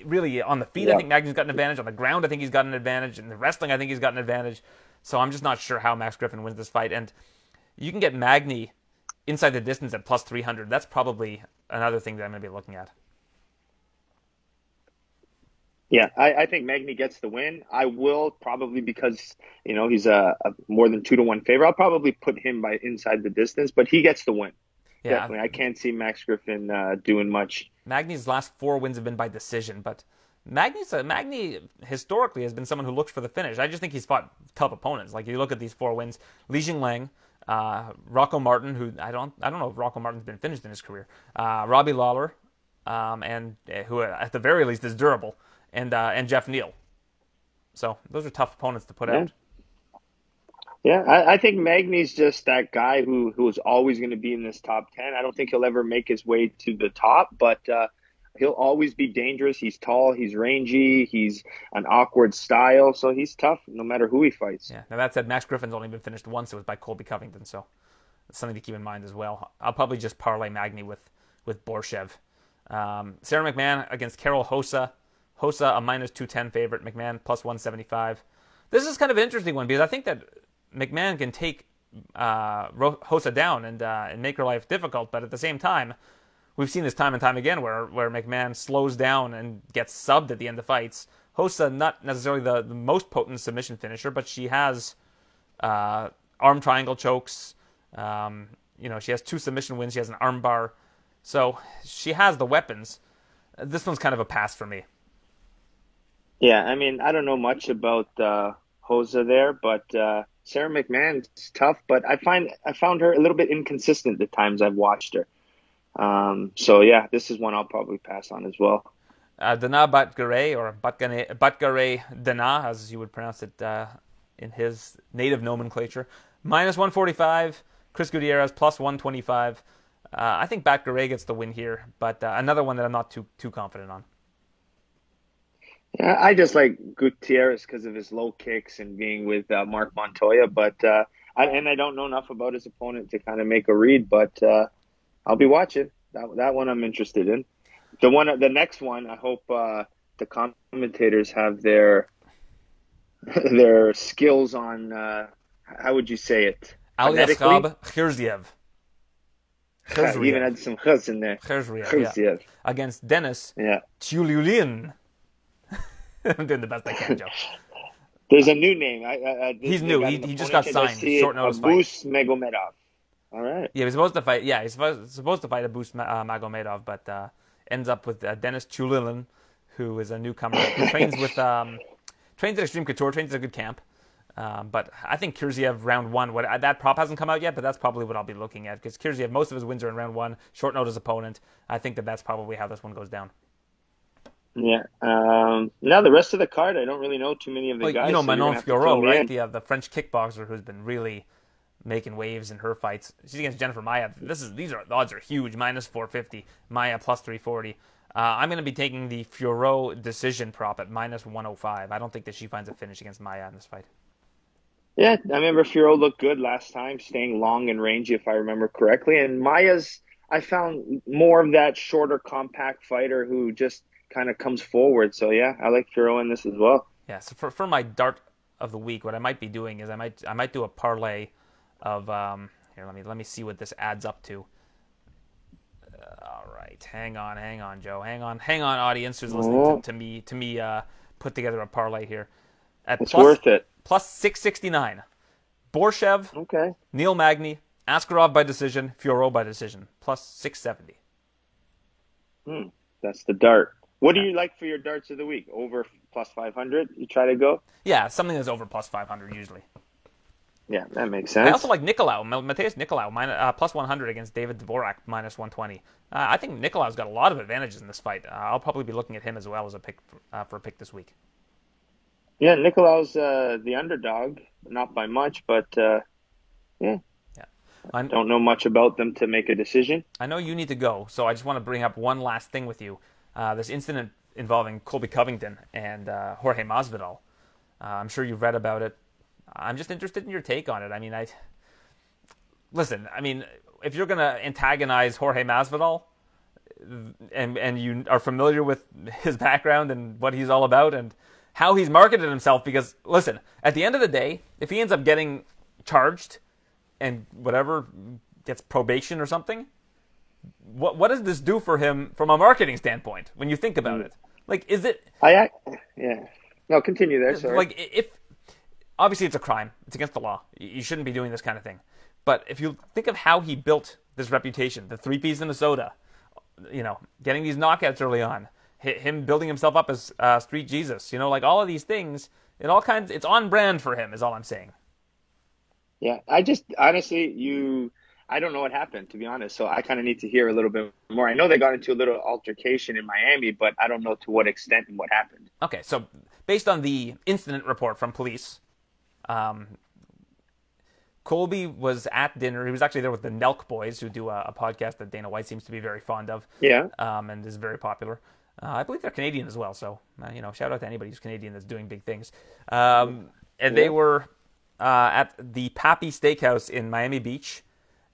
really, on the feet, yeah. I think Magny's got an advantage. On the ground, I think he's got an advantage. In the wrestling, I think he's got an advantage. So I'm just not sure how Max Griffin wins this fight. And you can get Magny inside the distance at plus 300. That's probably another thing that I'm going to be looking at.
Yeah, I, I, think Magny gets the win. I will probably because you know he's a, a, more than two to one favorite. I'll probably put him by inside the distance, but he gets the win. Yeah. Definitely. I can't see Max Griffin uh, doing much.
Magny's last four wins have been by decision, but Magny's uh, Magny historically has been someone who looks for the finish. I just think he's fought tough opponents. Like you look at these four wins, Li Jingliang, uh, Rocco Martin, who I don't I don't know if Rocco Martin's been finished in his career, uh, Robbie Lawler, um, and uh, who at the very least is durable, and uh, and Geoff Neal. So those are tough opponents to put
yeah.
out.
Yeah, I, I think Magny's just that guy who who is always going to be in this top ten. I don't think he'll ever make his way to the top, but uh, he'll always be dangerous. He's tall, he's rangy, he's an awkward style, so he's tough no matter who he fights.
Yeah. Now that said, Max Griffin's only been finished once. It was by Colby Covington, so that's something to keep in mind as well. I'll probably just parlay Magny with with Borshchev. Um, Sarah McMahon against Karol Rosa. Rosa a minus two ten favorite. McMahon plus one seventy five. This is kind of an interesting one because I think that McMahon can take uh, Rosa down and uh, and make her life difficult, but at the same time, we've seen this time and time again where where McMahon slows down and gets subbed at the end of fights. Rosa not necessarily the, the most potent submission finisher, but she has uh, arm triangle chokes. Um, you know, she has two submission wins. She has an armbar, so she has the weapons. This one's kind of a pass for me.
Yeah, I mean, I don't know much about uh, Rosa there, but uh, Sarah McMahon's tough, but I find I found her a little bit inconsistent the times I've watched her. Um, so yeah, this is one I'll probably pass on as well.
Uh, Dana Batgerel or Batgerel Dana, as you would pronounce it uh, in his native nomenclature, minus 145. Chris Gutierrez plus 125. Uh, I think Batgerel gets the win here, but uh, another one that I'm not too too confident on.
I just like Gutierrez because of his low kicks and being with uh, Mark Montoya, but uh, I, and I don't know enough about his opponent to kind of make a read, but uh, I'll be watching that. That one I'm interested in. The one, the next one, I hope uh, the commentators have their their skills on. Uh, how would you say it?
Aliaskab Khirziev.
Even had some khuz in there.
Khirziev, yeah. Against Dennis
yeah.
Tchululin. I'm doing the best I can, Joe.
There's a new name. I,
he's new. He, he just got signed. Short notice
Abus fight. Magomedov. All right.
Yeah, he's supposed to fight. Yeah, he's supposed, supposed to fight Abus uh, Magomedov, but uh, ends up with uh, Dennis Chulilin, who is a newcomer. Who trains with um, trains at Extreme Couture. Trains at a good camp. Um, but I think Khirziev round one. What that prop hasn't come out yet, but that's probably what I'll be looking at because Khirziev most of his wins are in round one. Short notice opponent. I think that that's probably how this one goes down.
Yeah. Um, now the rest of the card, I don't really know too many of the
well,
guys.
You know so Manon Fiorot, right? The uh, the French kickboxer who's been really making waves in her fights. She's against Jennifer Maia. This is these are the odds are huge. Minus 450, Maia plus 340. Uh, I'm going to be taking the Fiorot decision prop at minus 105. I don't think that she finds a finish against Maia in this fight.
Yeah, I remember Fiorot looked good last time, staying long and rangy, if I remember correctly. And Maia's, I found more of that shorter, compact fighter who just kind of comes forward. So yeah, I like Fiorot in this as well.
Yeah. So for for my dart of the week, what I might be doing is I might I might do a parlay of um here. Let me let me see what this adds up to. Uh, all right, hang on, hang on, Joe, hang on, hang on, audience who's listening to, to, me to me uh, put together a parlay here.
At it's plus, worth it.
Plus six sixty nine. Borshchev.
Okay.
Neil Magny. Askarov by decision. Fiorot by decision. Plus six seventy.
Hmm. That's the dart. What do you like for your darts of the week? Over plus 500? You try to go?
Yeah, something that's over plus 500 usually.
Yeah, that makes sense.
I also like Nicolau, Matheus Nicolau, minus, uh, plus 100 against David Dvorak, minus 120. Uh, I think Nicolau's got a lot of advantages in this fight. Uh, I'll probably be looking at him as well as a pick for, uh, for a pick this week.
Yeah, Nicolau's uh, the underdog, not by much, but uh, yeah.
Yeah.
I don't know much about them to make a decision.
I know you need to go, so I just want to bring up one last thing with you. Uh, this incident involving Colby Covington and uh, Jorge Masvidal. Uh, I'm sure you've read about it. I'm just interested in your take on it. I mean, I listen. I mean, if you're going to antagonize Jorge Masvidal, and and you are familiar with his background and what he's all about and how he's marketed himself, because listen, at the end of the day, if he ends up getting charged and whatever gets probation or something, what what does this do for him from a marketing standpoint when you think about it? Like, is it?
I yeah. No, continue there. Sorry.
Like, if obviously it's a crime, it's against the law. You shouldn't be doing this kind of thing. But if you think of how he built this reputation, the three P's in the soda, you know, getting these knockouts early on, him building himself up as uh, Street Jesus, you know, like all of these things, it all kinds, it's on brand for him, is all I'm saying.
Yeah, I just honestly, you I don't know what happened, to be honest. So I kind of need to hear a little bit more. I know they got into a little altercation in Miami, but I don't know to what extent and what happened.
Okay, so based on the incident report from police, um, Colby was at dinner. He was actually there with the Nelk Boys, who do a, a podcast that Dana White seems to be very fond of.
Yeah.
Um, and is very popular. Uh, I believe they're Canadian as well. So, uh, you know, shout out to anybody who's Canadian that's doing big things. Um, and they were uh, at the Papi Steakhouse in Miami Beach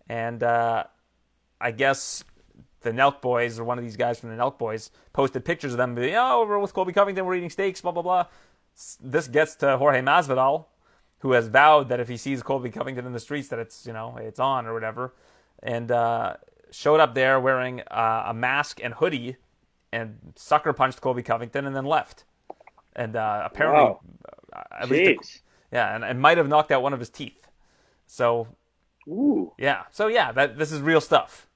and uh, I guess the Nelk Boys or one of these guys from the Nelk Boys posted pictures of them. Oh, we're with Colby Covington. We're eating steaks. Blah blah blah. This gets to Jorge Masvidal, who has vowed that if he sees Colby Covington in the streets, that it's you know it's on or whatever, and uh, showed up there wearing uh, a mask and hoodie, and sucker punched Colby Covington and then left. And uh, apparently,
wow.
Uh, at least, the, yeah, and, and might have knocked out one of his teeth. So
Ooh.
Yeah. So yeah, that this is real stuff.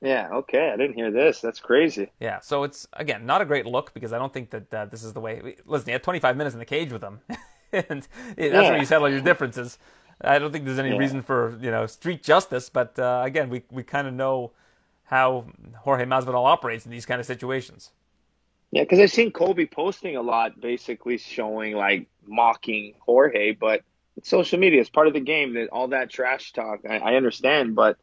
Yeah. Okay. I didn't hear this. That's crazy.
Yeah. So it's again not a great look because I don't think that uh, this is the way. Listen, you had 25 minutes in the cage with him, and that's yeah. where you settle your differences. I don't think there's any yeah. reason for you know street justice, but uh, again, we we kind of know how Jorge Masvidal operates in these kind of situations.
Yeah, because I've seen Colby posting a lot, basically showing like mocking Jorge, but it's social media. It's part of the game. That all that trash talk. I, I understand, but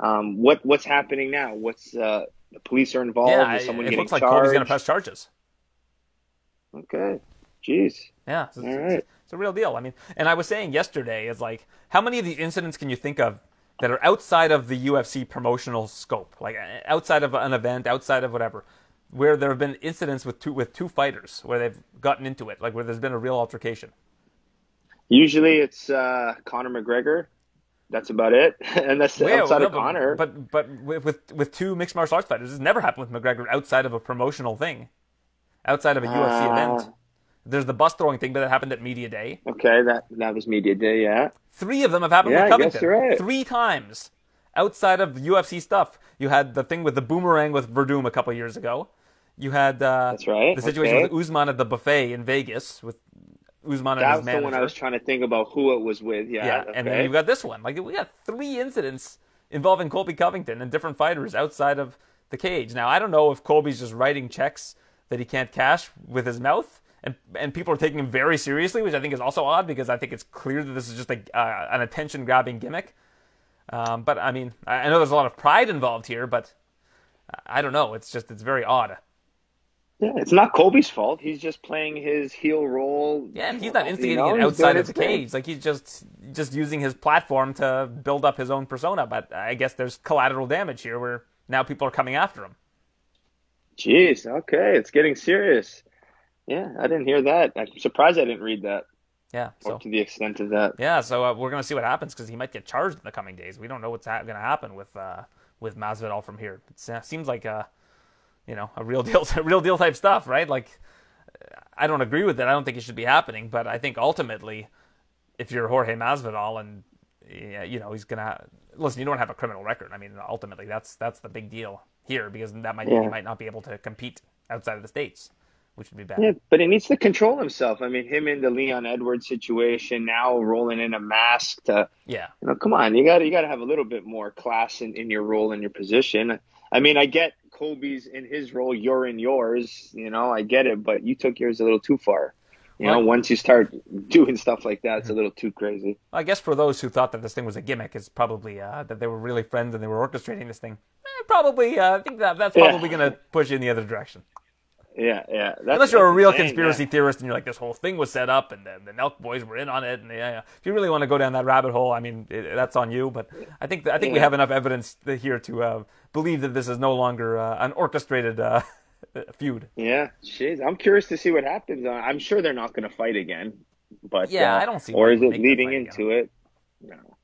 um, what what's happening now? What's uh, the police are involved?
Yeah, Is someone it looks like charged? Colby's going to press charges.
Okay, jeez.
Yeah, it's, all right. It's a real deal. I mean, and I was saying yesterday is like, how many of these incidents can you think of that are outside of the UFC promotional scope, like outside of an event, outside of whatever, where there have been incidents with two with two fighters where they've gotten into it, like where there's been a real altercation.
Usually it's uh, Conor McGregor. That's about it, and that's well, outside no, of Conor.
But but with with two mixed martial arts fighters, this never happened with McGregor outside of a promotional thing, outside of a uh, UFC event. There's the bus throwing thing, but that happened at media day.
Okay, that that was media day. Yeah,
three of them have happened
yeah,
with Covington.
Right.
Three times outside of UFC stuff. You had the thing with the boomerang with Werdum a couple years ago. You had uh,
that's right.
The situation
okay.
with Usman at the buffet in Vegas with Usman and
his
manager.
the one I was trying to think about who it was with. Yeah,
yeah,
okay.
and then you got this one. Like we got three incidents involving Colby Covington and different fighters outside of the cage. Now I don't know if Colby's just writing checks that he can't cash with his mouth, and and people are taking him very seriously, which I think is also odd because I think it's clear that this is just a, uh, an attention grabbing gimmick. Um, but I mean, I know there's a lot of pride involved here, but I don't know. It's just it's very odd.
Yeah, it's not Colby's fault. He's just playing his heel role.
Yeah, and he's not instigating you know, it outside of the cage. Like he's just just using his platform to build up his own persona. But I guess there's collateral damage here, where now people are coming after him.
Jeez. Okay, it's getting serious. Yeah, I didn't hear that. I'm surprised I didn't read that.
Yeah,
so to the extent of that.
Yeah, so uh, we're gonna see what happens because he might get charged in the coming days. We don't know what's ha- gonna happen with uh, with Masvidal from here. It uh, seems like uh, you know, a real deal, a real deal type stuff, right? Like, I don't agree with it. I don't think it should be happening, but I think ultimately, if you're Jorge Masvidal and yeah, you know he's gonna listen, you don't have a criminal record. I mean, ultimately, that's that's the big deal here because that might yeah. he might not be able to compete outside of the states. which would be bad.
Yeah, but he needs to control himself. I mean, him in the Leon Edwards situation now, rolling in a mask to,
Yeah.
you know, come on, you got you got to have a little bit more class in, in your role and your position. I mean, I get Colby's in his role, you're in yours. You know, I get it, but you took yours a little too far. You know, once you start doing stuff like that, it's a little too crazy.
I guess for those who thought that this thing was a gimmick, it's probably uh, that they were really friends and they were orchestrating this thing. Eh, probably, uh, I think that that's
Yeah.
probably going to push you in the other direction.
Yeah, yeah.
Unless you're a real
insane,
conspiracy
yeah.
theorist and you're like, this whole thing was set up and the, the Nelk boys were in on it. And yeah, yeah. if you really want to go down that rabbit hole, I mean, it, that's on you. But I think I think we have enough evidence here to uh, believe that this is no longer uh, an orchestrated uh, feud.
Yeah, jeez. I'm curious to see what happens. Uh, I'm sure they're not going to fight again, but
Yeah,
uh,
I don't see
Or is it leading into it? No.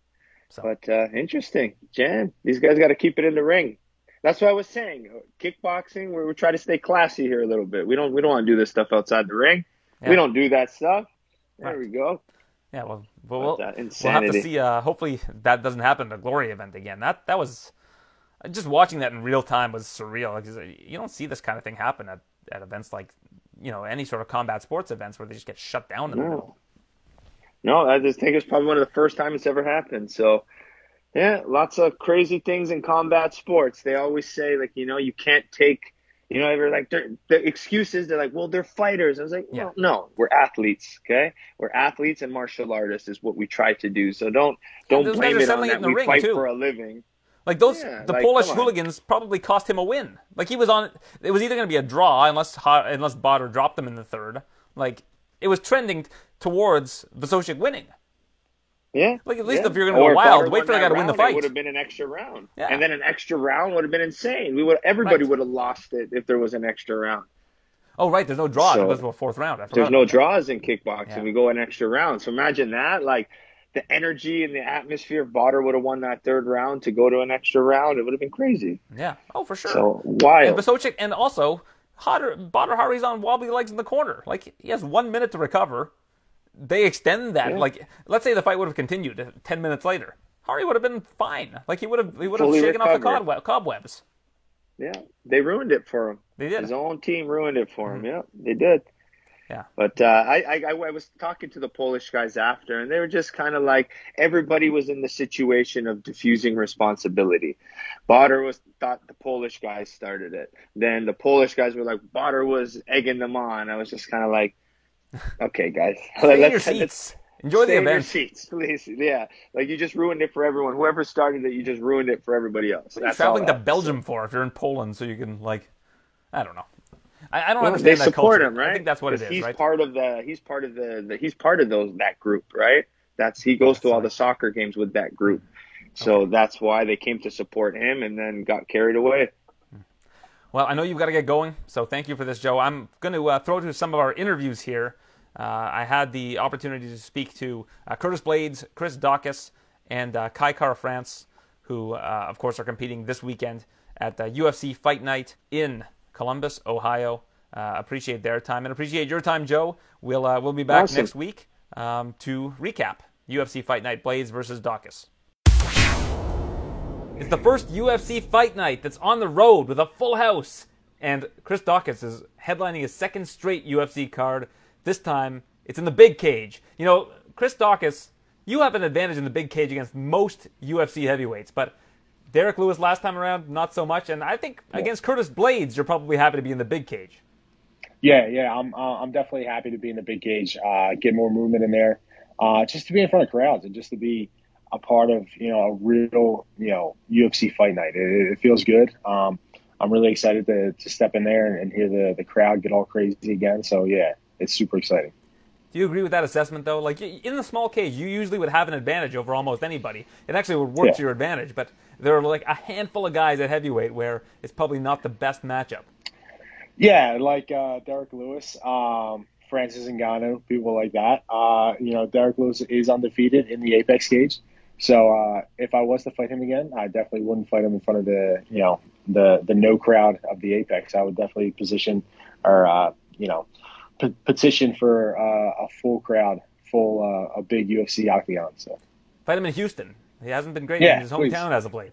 So
But uh, interesting, Jan. These guys got to keep it in the ring. That's what I was saying. Kickboxing, we we try to stay classy here a little bit. We don't we don't want to do this stuff outside the ring.
Yeah.
We don't do that stuff. There
Right.
we go.
yeah, well, well, we'll,
uh,
we'll have to see. Uh, hopefully that doesn't happen at a Glory event again. That that was just watching that in real time was surreal because you don't see this kind of thing happen at, at events like you know any sort of combat sports events where they just get shut down in the.
No, I just think it's probably one of the first time it's ever happened. So, yeah, lots of crazy things in combat sports. They always say like, you know, you can't take, you know, ever like they're- the excuses. They're like, well, they're fighters. I was like,
Yeah.
well, no, we're athletes. Okay, we're athletes and martial artists is what we try to do. So don't don't
those
blame it on
it
that. we
ring,
fight
too.
for a living.
Like those,
Yeah,
the
like,
Polish hooligans probably cost him a win. Like he was on, it was either going to be a draw unless unless Badr dropped them in the third. Like it was trending towards Wrzosek winning.
Yeah.
Like, at least
yeah.
if you're gonna go wild, wait for the
that
guy to win the fight.
It would have been an extra round.
Yeah.
And then an extra round would have been insane. We would everybody
Right.
would have lost it if there was an extra round.
Oh right, there's no draw.
So-
it goes to a fourth round.
There's no draws in kickboxing.
Yeah.
We go an extra round. So imagine that. Like the energy and the atmosphere. Badr would have won that third round to go to an extra round, it would have been crazy.
Yeah. Oh, for sure.
So
and
wild.
Wrzosek, and also Hodder, Badr Hari's on wobbly legs in the corner. Like he has one minute to recover. They extend that.
Yeah.
Like let's say the fight would have continued ten minutes later. Hari would have been fine. Like he would have he would have shaken off the cobwebs.
Yeah, they ruined it for him.
They did. Mm-hmm.
His own team ruined it for him. Yeah, they did.
Yeah.
But uh, I, I, I I was talking to the Polish guys after, and they were just kind of like everybody was in the situation of diffusing responsibility. Badr was thought the Polish guys started it. Then the Polish guys were like Badr was egging them on. I was just kind of like, okay, guys,
Stay in your seats. Enjoy the
in your
event.
seats, please. Yeah, like you just ruined it for everyone. Whoever started it, you just ruined it for everybody else.
What are you
That's
traveling to. Belgium for if you're in Poland so you can like I don't know. I, I don't
Well,
understand
they
that
support
culture.
him, right?
I think that's what it is.
He's
right?
part of the. He's part of the, the. He's part of those that group, right? That's he goes to all the soccer games with that group, mm-hmm. so that's why they came to support him, and then got carried away.
Well, I know you've got to get going, so thank you for this, Joe. I'm going to uh, throw to some of our interviews here. Uh, I had the opportunity to speak to uh, Curtis Blaydes, Chris Daukaus, and uh, Kai Kara France, who, uh, of course, are competing this weekend at the UFC Fight Night in Columbus, Ohio. Uh, appreciate their time and appreciate your time, Joe. We'll uh, we'll be back
Awesome.
next week um, to recap UFC Fight Night Blaydes versus Daukaus. It's the first UFC fight night that's on the road with a full house. And Chris Daukaus is headlining his second straight UFC card. This time, it's in the big cage. You know, Chris Daukaus, you have an advantage in the big cage against most UFC heavyweights, but Derrick Lewis last time around, not so much. And I think against Curtis Blaydes, you're probably happy to be in the big cage.
Yeah, yeah, I'm uh, I'm definitely happy to be in the big cage, uh, get more movement in there, uh, just to be in front of crowds and just to be a part of you know a real you know UFC fight night. It, it feels good. Um, I'm really excited to, to step in there and, and hear the the crowd get all crazy again. So yeah, it's super exciting.
Do you agree with that assessment, though? Like in the small cage, you usually would have an advantage over almost anybody. It actually would work
Yeah.
to your advantage, but there are like a handful of guys at heavyweight where it's probably not the best matchup.
Yeah, like uh, Derrick Lewis, um, Francis Ngannou, people like that. Uh, you know, Derrick Lewis is undefeated in the Apex cage. So uh, if I was to fight him again, I definitely wouldn't fight him in front of the you know the the no crowd of the Apex. I would definitely position or uh, you know p- petition for uh, a full crowd, full uh, a big UFC octagon. So
Fight him in Houston. He hasn't been great
Yeah,
in his
please.
hometown as of late.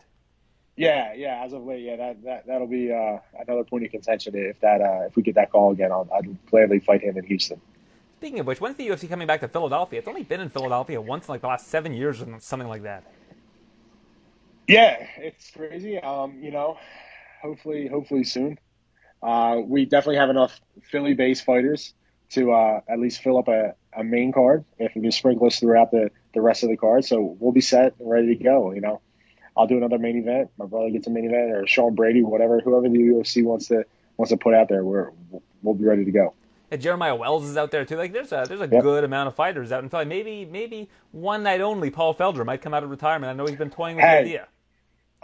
Yeah, yeah. As of late, yeah, that that that'll be uh, another point of contention if that uh, if we get that call again. I'll, I'd gladly fight him in Houston.
Speaking of which, when's the UFC coming back to Philadelphia? It's only been in Philadelphia once in like the last seven years or something like that.
Yeah, it's crazy. Um, you know, hopefully, hopefully soon. Uh, we definitely have enough Philly-based fighters to uh, at least fill up a, a main card if we can sprinkle us throughout the, the rest of the card. So we'll be set and ready to go. You know, I'll do another main event. My brother gets a main event, or Sean Brady, whatever, whoever the UFC wants to wants to put out there. We're we'll be ready to go.
Jeremiah Wells is out there too. Like there's a there's a yep. good amount of fighters out in Philly. Maybe maybe one night only. Paul Felder might come out of retirement. I know he's been toying with
hey,
the idea.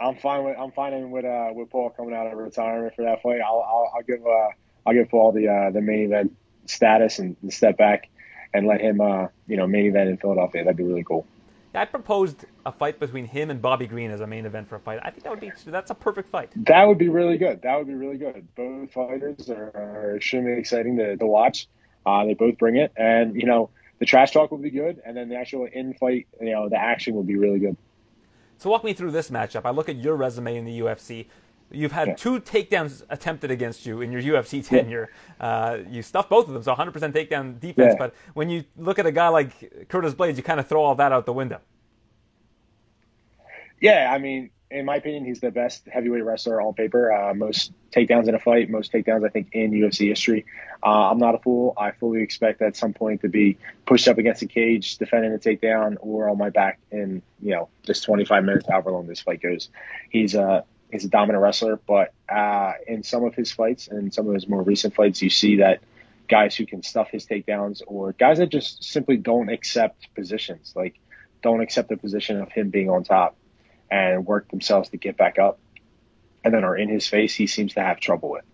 I'm fine with I'm fine with uh, with Paul coming out of retirement for that fight. I'll I'll, I'll give uh, I'll give Paul the uh, the main event status and step back and let him uh, you know main event in Philadelphia. That'd be really cool.
I proposed a fight between him and Bobby Green as a main event for a fight. I think that would be that's a perfect fight.
That would be really good. That would be really good. Both fighters are, are extremely exciting to, to watch. Uh, they both bring it, and you know the trash talk will be good, and then the actual in fight, you know, the action will be really good.
So walk me through this matchup. I look at your resume in the UFC. You've had yeah. two takedowns attempted against you in your UFC tenure. Uh, you stuffed both of them, so 100% takedown defense. Yeah. But when you look at a guy like Curtis Blaydes, you kind of throw all that out the window.
Yeah, I mean, in my opinion, he's the best heavyweight wrestler on paper. Uh, most takedowns in a fight, most takedowns I think in UFC history. Uh, I'm not a fool. I fully expect at some point to be pushed up against a cage, defending a takedown, or on my back in you know just 25 minutes, however long this fight goes. He's a he's a dominant wrestler, but uh, in some of his fights and some of his more recent fights, you see that guys who can stuff his takedowns or guys that just simply don't accept positions, like don't accept the position of him being on top and work themselves to get back up and then are in his face, he seems to have trouble with.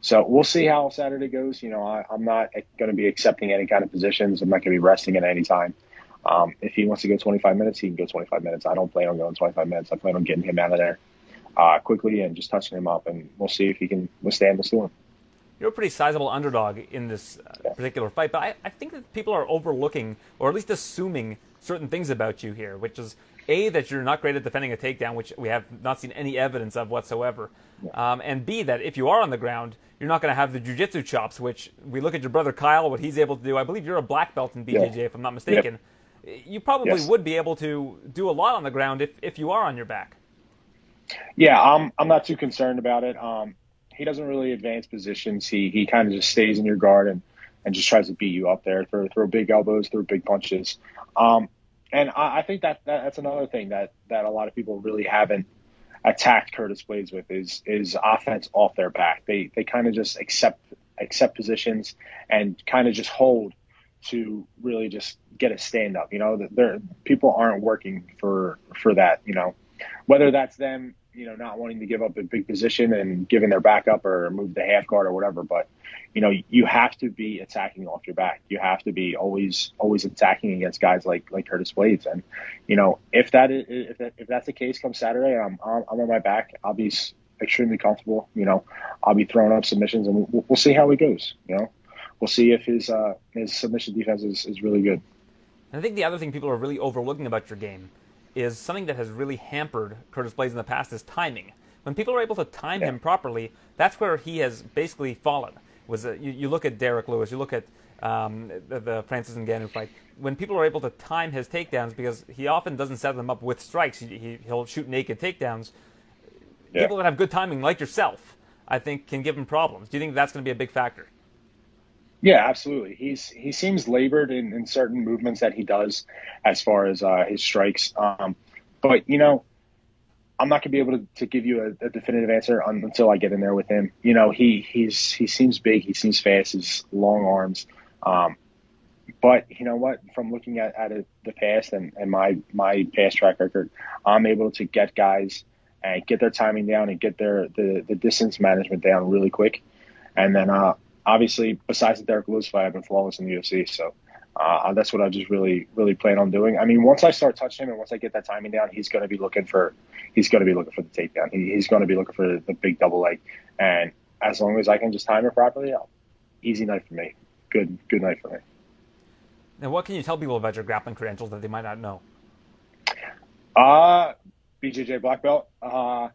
So we'll see how Saturday goes. You know, I, am not going to be accepting any kind of positions. I'm not going to be resting at any time. Um, if he wants to go 25 minutes, he can go 25 minutes. I don't plan on going 25 minutes. I plan on getting him out of there uh, quickly and just touching him up, and we'll see if he can withstand the storm.
You're a pretty sizable underdog in this uh, yeah. particular fight, but I, I think that people are overlooking or at least assuming certain things about you here, which is a that you're not great at defending a takedown, which we have not seen any evidence of whatsoever, yeah. um, and b that if you are on the ground, you're not going to have the jujitsu chops, which we look at your brother Kyle, what he's able to do. I believe you're a black belt in BJJ, yeah. if I'm not mistaken. Yep. You probably yes. would be able to do a lot on the ground if, if you are on your back.
Yeah, I'm I'm not too concerned about it. Um, he doesn't really advance positions. He he kind of just stays in your guard and, and just tries to beat you up there, throw throw big elbows, throw big punches. Um, and I, I think that, that that's another thing that that a lot of people really haven't attacked Curtis Blaydes with is is offense off their back. They they kind of just accept accept positions and kind of just hold to really just get a stand up. You know, there people aren't working for for that. You know, whether that's them you know, not wanting to give up a big position and giving their backup or move the half guard or whatever. But, you know, you have to be attacking off your back. You have to be always, always attacking against guys like, like Curtis Blaydes. And, you know, if that is, if, that, if that's the case come Saturday, I'm, I'm on my back. I'll be extremely comfortable. You know, I'll be throwing up submissions and we'll, we'll see how it goes. You know, we'll see if his, uh, his submission defense is, is really good.
I think the other thing people are really overlooking about your game is something that has really hampered Curtis Blaydes in the past is timing. When people are able to time yeah. him properly, that's where he has basically fallen. Was uh, you, you, look at Derrick Lewis, you look at um, the, the, Francis and Ngannou fight. When people are able to time his takedowns, because he often doesn't set them up with strikes, he, will shoot naked takedowns. Yeah. People that have good timing, like yourself, I think, can give him problems. Do you think that's going to be a big factor?
Yeah, absolutely. He's he seems labored in, in certain movements that he does as far as uh, his strikes. Um, but you know, I'm not gonna be able to, to give you a, a definitive answer on, until I get in there with him. You know, he he's he seems big, he seems fast, he's long arms. Um, but you know what? From looking at, at it, the past and, and my my past track record, I'm able to get guys and get their timing down and get their the, the distance management down really quick. And then uh, obviously, besides the Derrick Lewis fight, I've been flawless in the UFC. So uh, that's what I just really, really plan on doing. I mean, once I start touching him and once I get that timing down, he's going to be looking for, he's going to be looking for the takedown. He, he's going to be looking for the, the, big double leg. And as long as I can just time it properly, I'll, easy night for me. Good, good night for me.
Now, what can you tell people about your grappling credentials that they might not know?
Uh, BJJ black belt. Uh,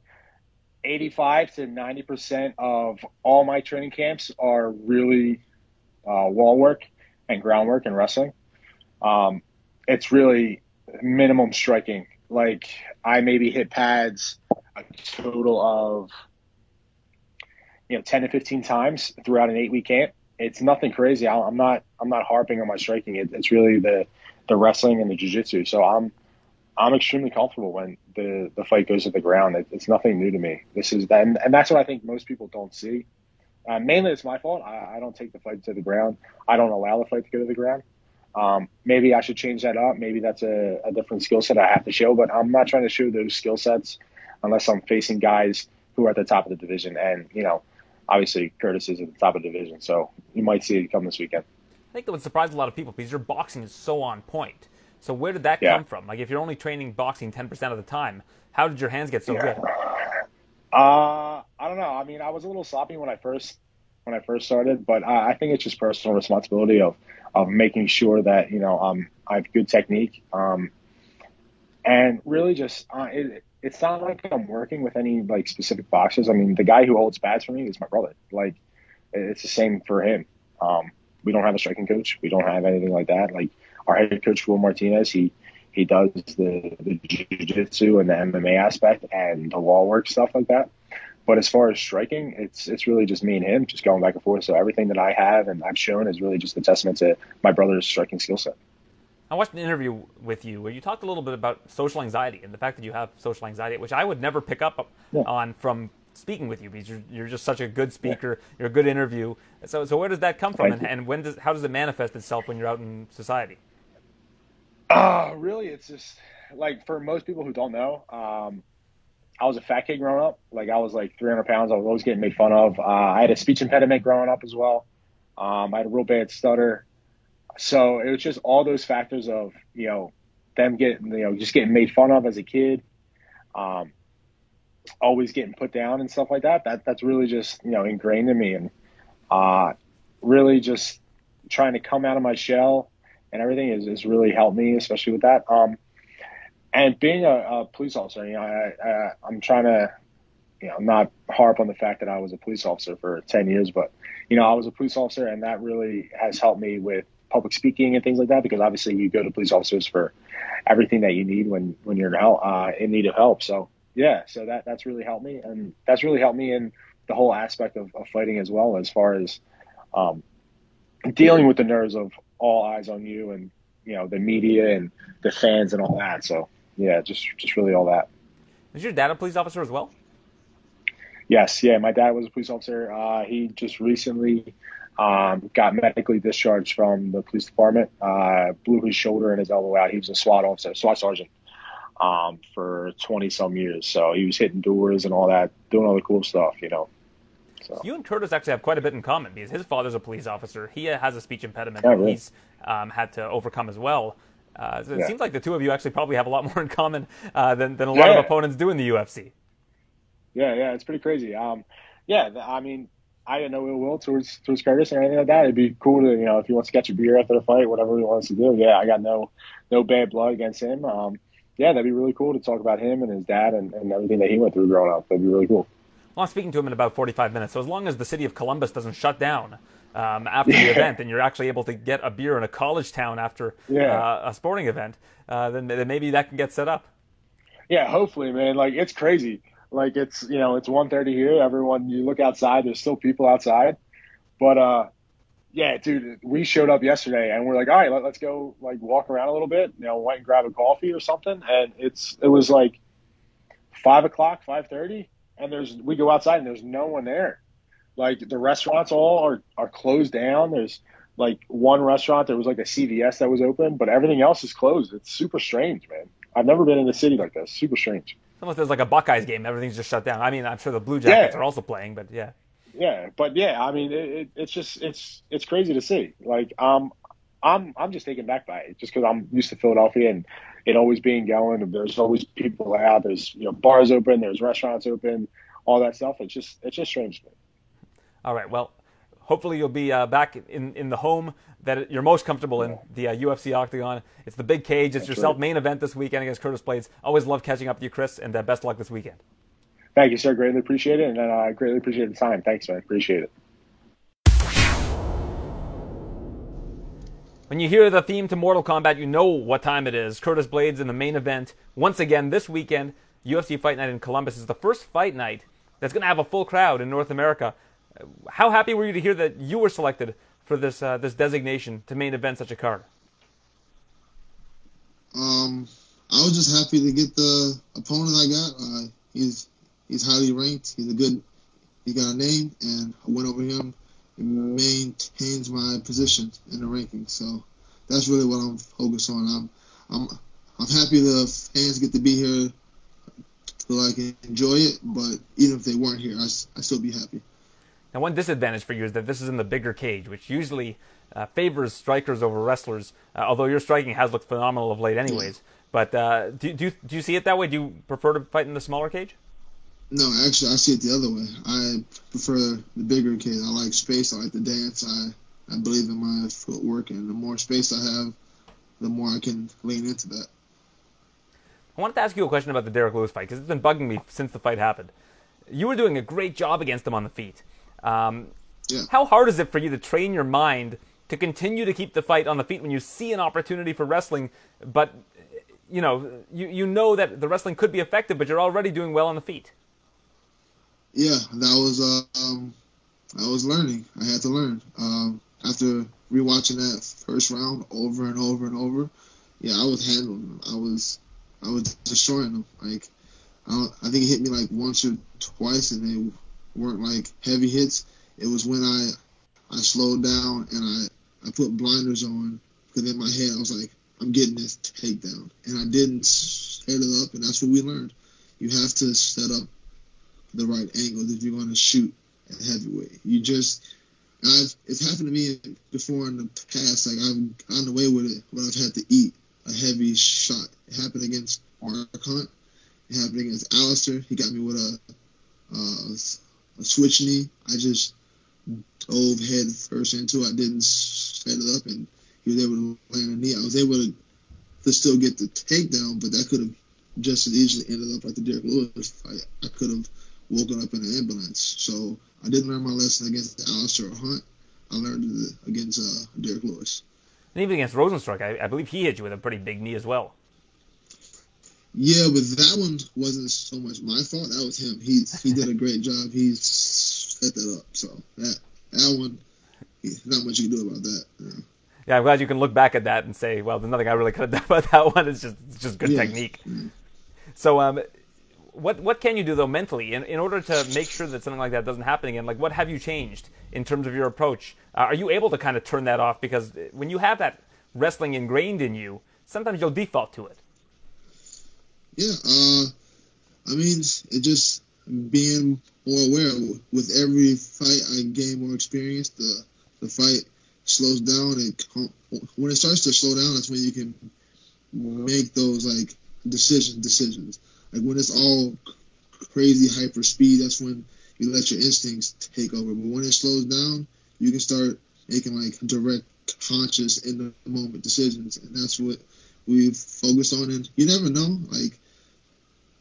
85 to 90 percent of all my training camps are really uh, wall work and groundwork and wrestling. Um, it's really minimum striking. Like I maybe hit pads a total of you know 10 to 15 times throughout an eight week camp. It's nothing crazy. I'm not I'm not harping on my striking. It, it's really the the wrestling and the jiu-jitsu. So I'm I'm extremely comfortable when the the fight goes to the ground. It, it's nothing new to me. This is and, and that's what I think most people don't see. Uh, mainly, it's my fault. I, I, don't take the fight to the ground. I don't allow the fight to go to the ground. Um, maybe I should change that up. Maybe that's a, a different skill set I have to show. But I'm not trying to show those skill sets unless I'm facing guys who are at the top of the division. And you know, obviously Curtis is at the top of the division, so you might see it come this weekend.
I think that would surprise a lot of people because your boxing is so on point. So where did that yeah. come from? Like if you're only training boxing 10% of the time, how did your hands get so yeah. good?
Uh, I don't know. I mean, I was a little sloppy when I first when I first started, but I, I think it's just personal responsibility of of making sure that you know um, I have good technique, um, and really just uh, it, it's not like I'm working with any like specific boxers. I mean, the guy who holds pads for me is my brother. Like, it's the same for him. Um, we don't have a striking coach. We don't have anything like that. Like our head coach, Will Martinez, he he does the the jiu-jitsu and the MMA aspect and the wall work stuff like that. But as far as striking, it's it's really just me and him, just going back and forth. So everything that I have and I've shown is really just a testament to my brother's striking skill set.
I watched an interview with you where you talked a little bit about social anxiety and the fact that you have social anxiety, which I would never pick up yeah. on from speaking with you because you're, you're just such a good speaker, yeah. you're a good interview. So, so where does that come from, and, and, when does how does it manifest itself when you're out in society?
Uh, really, it's just like for most people who don't know, um, I was a fat kid growing up. Like I was like 300 pounds. I was always getting made fun of. Uh, I had a speech impediment growing up as well. Um, I had a real bad stutter. So it was just all those factors of, you know, them getting, you know, just getting made fun of as a kid. Um, always getting put down and stuff like that. That that's really just, you know, ingrained in me and uh, really just trying to come out of my shell and everything is, is really helped me, especially with that. Um, and being a, a, police officer, you know, I, I'm trying to, you know, not harp on the fact that I was a police officer for 10 years, but, you know, I was a police officer and that really has helped me with public speaking and things like that, because obviously you go to police officers for everything that you need when, when you're in, uh, in need of help. So yeah, so that, that's really helped me. And that's really helped me in the whole aspect of, of fighting as well, as far as, um, dealing with the nerves of all eyes on you and you know the media and the fans and all that. So yeah, just just really all that.
Is your dad a police officer as well?
Yes, yeah, my dad was a police officer. Uh, he just recently um, got medically discharged from the police department. Uh, blew his shoulder and his elbow out. He was a SWAT officer, SWAT sergeant um, for 20 some years. So he was hitting doors and all that, doing all the cool stuff, you know.
So. You and Curtis actually have quite a bit in common because his father's a police officer. He has a speech impediment that really? he's um, had to overcome as well. Uh, so it yeah. seems like the two of you actually probably have a lot more in common uh, than, than a lot yeah. of opponents do in the UFC.
Yeah, yeah, it's pretty crazy. Um, yeah, I mean, I didn't know ill will towards towards Curtis or anything like that. It'd be cool to you know if he wants to catch a beer after the fight, whatever he wants to do. Yeah, I got no no bad blood against him. Um, yeah, that'd be really cool to talk about him and his dad and, and everything that he went through growing up. That'd be really cool.
Well, I'm speaking to him in about 45 minutes. So as long as the city of Columbus doesn't shut down um, after the event, and you're actually able to get a beer in a college town after yeah. uh, a sporting event, uh, then, then maybe that can get set up.
Yeah, hopefully, man. Like it's crazy. Like it's you know it's 1:30 here. Everyone, you look outside. There's still people outside, but uh, yeah, dude, we showed up yesterday and we're like, all right, let, us go like walk around a little bit. You know, went and grab a coffee or something, and it's it was like five o'clock, five thirty, and there's we go outside and there's no one there. Like the restaurants all are are closed down. There's like one restaurant there was like a CVS that was open, but everything else is closed. It's super strange, man. I've never been in a city like this. Super strange.
Unless there's like a Buckeyes game, everything's just shut down. I mean, I'm sure the Blue Jackets yeah. are also playing, but yeah.
Yeah, but yeah, I mean, it, it, it's just it's it's crazy to see. Like, um, I'm I'm just taken back by it, just because I'm used to Philadelphia and it always being going. There's always people out. There's you know bars open. There's restaurants open. All that stuff. It's just it's just strange to me.
All right. Well, hopefully you'll be uh, back in in the home that you're most comfortable in, the uh, UFC Octagon. It's the big cage. It's That's your self main event this weekend against Curtis Blaydes. Always love catching up with you, Chris, and uh, best luck this weekend.
Thank you, sir. Greatly appreciate it, and I uh, greatly appreciate the time. Thanks, man. Appreciate it.
When you hear the theme to Mortal Kombat, you know what time it is. Curtis Blaydes in the main event. Once again, this weekend, UFC Fight Night in Columbus is the first fight night that's going to have a full crowd in North America. How happy were you to hear that you were selected for this uh, this designation to main event such a card?
Um, I was just happy to get the opponent I got. Uh, he's he's highly ranked. He's a good. He got a name, and I went over him maintains my position in the rankings. So that's really what I'm focused on. I'm I'm I'm happy the fans get to be here so I can enjoy it. But even if they weren't here, I I still be happy.
Now, one disadvantage for you is that this is in the bigger cage, which usually uh, favors strikers over wrestlers. Uh, although your striking has looked phenomenal of late, anyways. Yeah. But uh, do, do do you see it that way? Do you prefer to fight in the smaller cage?
No, actually, I see it the other way. I prefer the bigger cage. I like space. I like to dance. I I believe in my footwork, and the more space I have, the more I can lean into that.
I wanted to ask you a question about the Derrick Lewis fight because it's been bugging me since the fight happened. You were doing a great job against him on the feet. Um,
yeah.
How hard is it for you to train your mind to continue to keep the fight on the feet when you see an opportunity for wrestling, but you know you you know that the wrestling could be effective, but you're already doing well on the feet?
Yeah, that was um, I was learning. I had to learn. Um, after rewatching that first round over and over and over, yeah, I was handling them. I was I was destroying them. Like I, I think it hit me like once or twice, and they weren't like heavy hits. It was when I I slowed down and I I put blinders on because in my head I was like I'm getting this takedown, and I didn't set it up, and that's what we learned. You have to set up the right angles if you're going to shoot at heavyweight. You just, I've, it's happened to me before in the past. Like I've gotten away with it when I've had to eat a heavy shot. It happened against Mark Hunt. It happened against Alistair. He got me with a, uh, a switch knee. I just dove head first into. I didn't set it up, and he was able to land a knee. I was able to, to still get the takedown, but that could have just as easily ended up like the Derrick Lewis fight. I could have woken up in an ambulance. So I didn't learn my lesson against Alistair Hunt. I learned it against uh, Derrick Lewis.
And even against Rozenstruik, I, I, believe he hit you with a pretty big knee as well.
Yeah, but that one wasn't so much my fault. That was him. He he did a great job. He set that up. So that that one, not much you can do about that. Yeah.
yeah. I'm glad you can look back at that and say, well, there's nothing I really could have done about that one. It's just it's just good yeah. technique. Yeah. So um, what what can you do though mentally in, in order to make sure that something like that doesn't happen again? Like what have you changed in terms of your approach? Uh, are you able to kind of turn that off because when you have that wrestling ingrained in you, sometimes you'll default to it.
Yeah, uh, I mean, it just being more aware. With every fight, I gain more experience. The the fight slows down. and when it starts to slow down, that's when you can make those like decision decisions. Like when it's all crazy hyper speed, that's when you let your instincts take over. But when it slows down, you can start making like direct, conscious, in the moment decisions, and that's what we focus on. And you never know. Like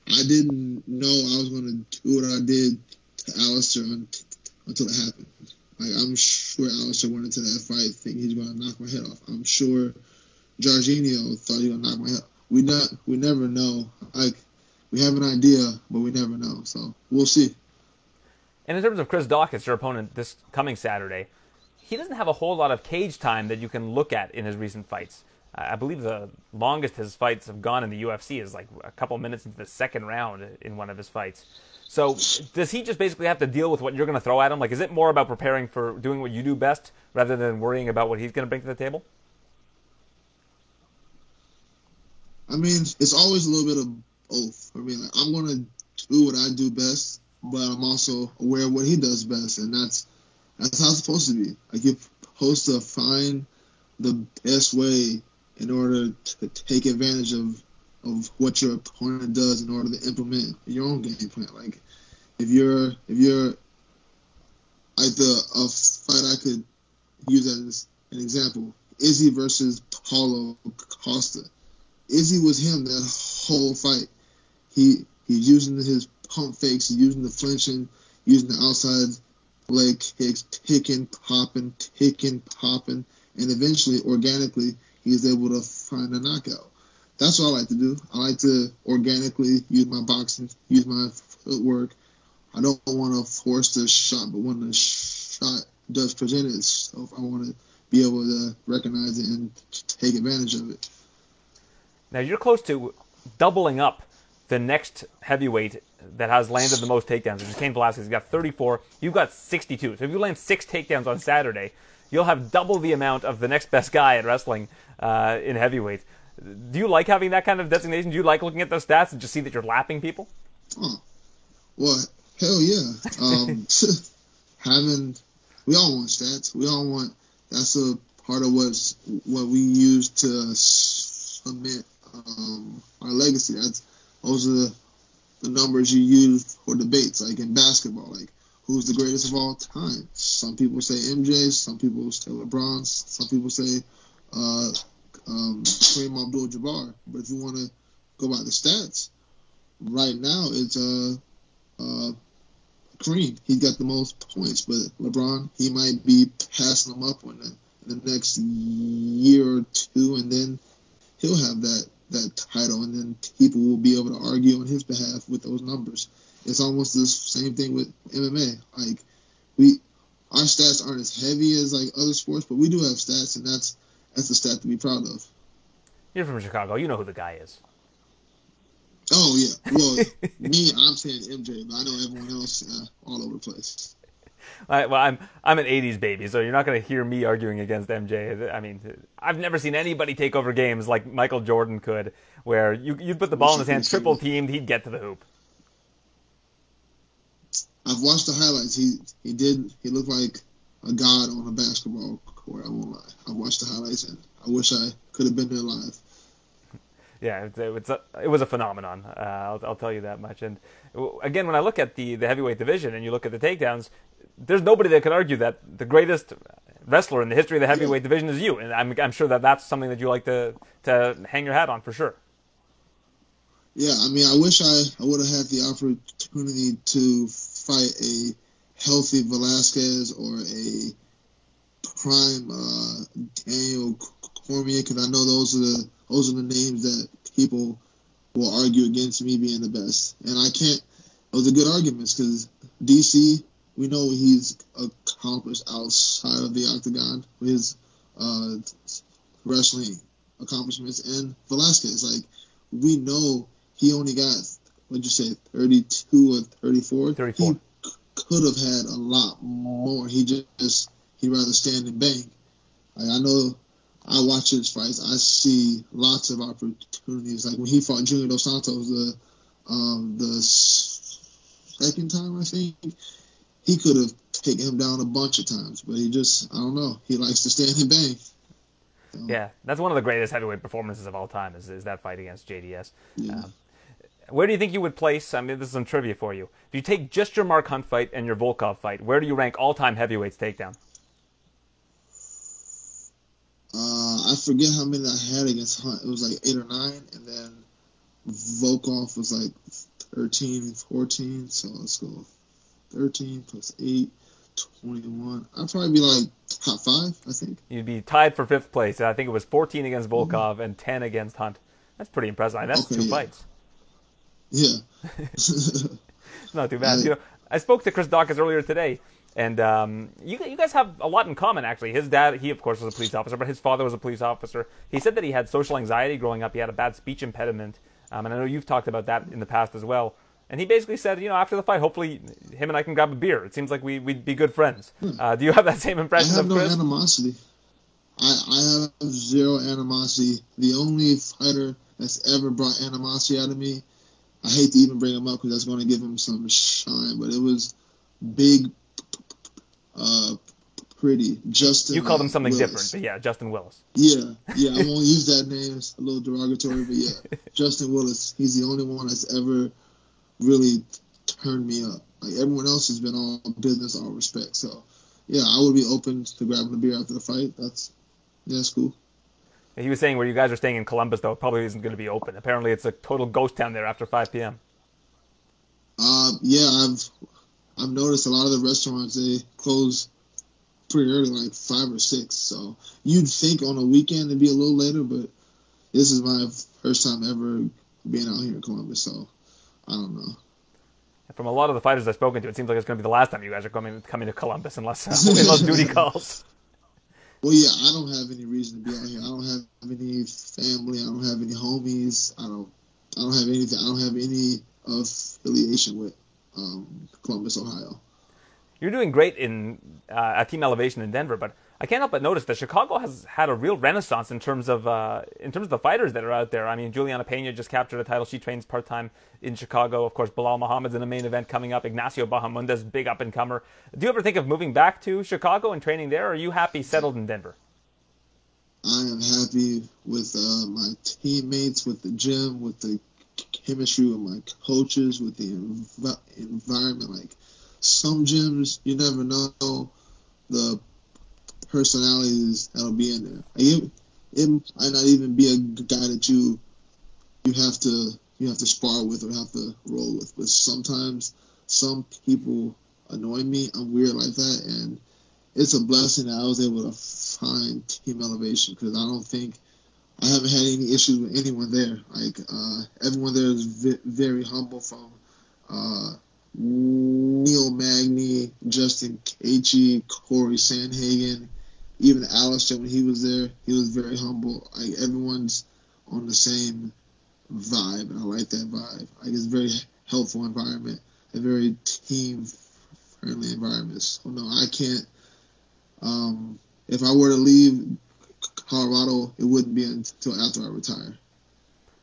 I didn't know I was to do what I did to Alistair until it happened. Like I'm sure Alistair went into that fight thinking he's to knock my head off. I'm sure Jorginho thought he was to knock my head. Off. We not we never know. Like we have an idea, but we never know. So we'll see.
And in terms of Chris Daukaus, your opponent this coming Saturday, he doesn't have a whole lot of cage time that you can look at in his recent fights. I believe the longest his fights have gone in the UFC is like a couple minutes into the second round in one of his fights. So does he just basically have to deal with what you're going to throw at him? Like, is it more about preparing for doing what you do best rather than worrying about what he's going to bring to the table?
I mean, it's always a little bit of both for me. Like I'm gonna do what I do best, but I'm also aware of what he does best, and that's that's how it's supposed to be. Like you're supposed to find the best way in order to take advantage of of what your opponent does in order to implement your own game plan. Like if you're if you're like the a fight I could use as an example, Izzy versus Paulo Costa. Izzy was him that whole fight he he's using his pump fakes, he's using the flinching, using the outside leg kicks, ticking, popping, ticking, popping, and eventually, organically, he was able to find a knockout. That's what I like to do. I like to organically use my boxing, use my footwork. I don't want to force the shot, but when the shot does present itself, I want to be able to recognize it and take advantage of it.
Now you're close to doubling up the next heavyweight that has landed the most takedowns, which is Cain Velasquez. He's got 34. You've got 62. So if you land six takedowns on Saturday, you'll have double the amount of the next best guy at wrestling uh, in heavyweight. Do you like having that kind of designation? Do you like looking at those stats and just see that you're lapping people?
Oh, well, hell yeah. Um, having, we all want stats. We all want, that's a part of what's, what we use to submit um, our legacy. That's those are the, numbers you use for debates, like in basketball, like who's the greatest of all time. Some people say MJ, some people say LeBron, some people say uh, um, Kareem Abdul-Jabbar. But if you want to go by the stats, right now it's uh, uh, Kareem. He's got the most points, but LeBron he might be passing him up in the, in the next year or two, and then he'll have that that title, and then people will be able to argue on his behalf with those numbers. It's almost the same thing with MMA. Like we, our stats aren't as heavy as like other sports, but we do have stats, and that's that's a stat to be proud of.
You're from Chicago. You know who the guy is.
Oh yeah. Well, me, I'm saying MJ, but I know everyone else uh, all over the place.
Well, I'm I'm an '80s baby, so you're not going to hear me arguing against MJ. I mean, I've never seen anybody take over games like Michael Jordan could, where you you'd put the ball in his hand, triple teamed, he'd get to the hoop.
I've watched the highlights. He he did. He looked like a god on a basketball court. I won't lie. I watched the highlights, and I wish I could have been there live.
Yeah, it's, it's a, it was a phenomenon. Uh, I'll, I'll tell you that much. And again, when I look at the, the heavyweight division and you look at the takedowns, there's nobody that could argue that the greatest wrestler in the history of the heavyweight division is you. And I'm, I'm sure that that's something that you like to, to hang your hat on for sure.
Yeah, I mean, I wish I, I would have had the opportunity to fight a healthy Velasquez or a prime uh, Daniel Cormier because I know those are the those are the names that people will argue against me being the best, and I can't. Those are good arguments because DC, we know he's accomplished outside of the octagon with his uh, wrestling accomplishments, and Velasquez, like we know he only got what'd you say, 32 or 34?
34.
He could have had a lot more. He just, he'd rather stand and bang. Like, I know I watch his fights. I see lots of opportunities. Like when he fought Junior Dos Santos, the um, the second time I think he could have taken him down a bunch of times, but he just I don't know. He likes to stand and bang.
So, yeah, that's one of the greatest heavyweight performances of all time. Is, is that fight against JDS?
Yeah.
Um, where do you think you would place? I mean, this is some trivia for you. If you take just your Mark Hunt fight and your Volkov fight, where do you rank all-time heavyweights takedown?
Uh, I forget how many I had against Hunt. It was like eight or nine, and then Volkov was like 13 14. So let's go 13 plus 8, 21. I'd probably be like top five, I think.
You'd be tied for fifth place. I think it was 14 against Volkov mm-hmm. and 10 against Hunt. That's pretty impressive. I mean, that's okay, two
yeah.
fights.
Yeah.
it's not too bad. I, you know, I spoke to Chris Daukaus earlier today, and um, you, you guys have a lot in common, actually. His dad, he of course was a police officer, but his father was a police officer. He said that he had social anxiety growing up. He had a bad speech impediment, um, and I know you've talked about that in the past as well. And he basically said, you know, after the fight, hopefully him and I can grab a beer. It seems like we, we'd be good friends. Hmm. Uh, do you have that same impression
I have
of
no
Chris?
animosity. I, I have zero animosity. The only fighter that's ever brought animosity out of me I hate to even bring him up because that's going to give him some shine, but it was big, uh, pretty Justin.
You called him something
Willis.
different, but yeah, Justin Willis.
Yeah, yeah, I won't use that name. It's a little derogatory, but yeah, Justin Willis. He's the only one that's ever really turned me up. Like everyone else has been all business, all respect. So yeah, I would be open to grabbing a beer after the fight. That's yeah, that's cool.
He was saying where you guys are staying in Columbus, though, it probably isn't going to be open. Apparently, it's a total ghost town there after 5 p.m.
Uh, yeah, I've I've noticed a lot of the restaurants they close pretty early, like five or six. So you'd think on a weekend it'd be a little later, but this is my first time ever being out here in Columbus, so I don't know.
From a lot of the fighters I've spoken to, it seems like it's going to be the last time you guys are coming coming to Columbus, unless uh, unless duty calls.
Well, yeah, I don't have any reason to be out here. I don't have any family. I don't have any homies. I don't. I don't have anything. I don't have any affiliation with um, Columbus, Ohio.
You're doing great in uh, at Team Elevation in Denver, but I can't help but notice that Chicago has had a real renaissance in terms of uh, in terms of the fighters that are out there. I mean, Julianna Peña just captured a title. She trains part time in Chicago. Of course, Belal Muhammad's in the main event coming up. Ignacio Bahamondes, big up and comer. Do you ever think of moving back to Chicago and training there, or are you happy settled in Denver?
I am happy with uh, my teammates, with the gym, with the chemistry with my coaches, with the env- environment. Like some gyms, you never know the personalities that'll be in there. It, it might not even be a guy that you you have to you have to spar with or have to roll with. But sometimes some people annoy me. I'm weird like that, and it's a blessing that I was able to find Team Elevation because I don't think I haven't had any issues with anyone there. Like uh, everyone there is v- very humble. From uh, Neil Magny, Justin Gaethje, Cory Sandhagen, even Alistair when he was there, he was very humble. Like everyone's on the same vibe, and I like that vibe. Like it's a very helpful environment, a very team friendly environment. So no, I can't. Um, if I were to leave Colorado, it wouldn't be until after I retire.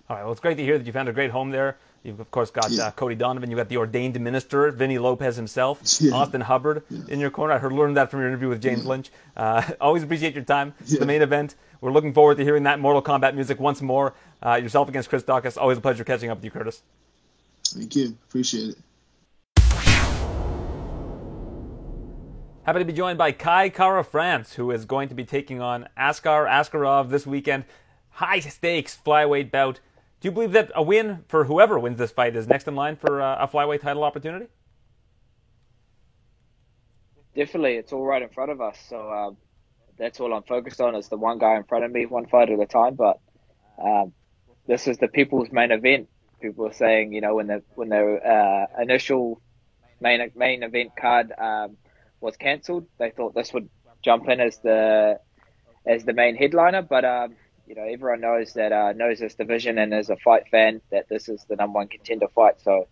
All right. Well, it's great to hear that you found a great home there. You've of course got yeah. uh, Cody Donovan. You've got the ordained minister, Vinny Lopez himself, yeah. Austin Hubbard yeah. in your corner. I heard learned that from your interview with James Lynch. Uh, always appreciate your time. It's the main event. We're looking forward to hearing that Mortal Kombat music once more. Uh, yourself against Chris Daukaus. Always a pleasure catching up with you, Curtis.
Thank you. Appreciate it.
Happy to be joined by Kai Kara-France, who is going to be taking on Askar Askarov this weekend. High stakes flyweight bout. Do you believe that a win for whoever wins this fight is next in line for uh, a flyweight title opportunity?
Definitely, it's all right in front of us. So um, that's all I'm focused on is the one guy in front of me, one fight at a time. But um, this is the people's main event. People are saying, you know, when the when the uh, initial main main event card um, was cancelled. They thought this would jump in as the as the main headliner, but um, you know everyone knows that uh, knows this division and as a fight fan that this is the number one contender fight. So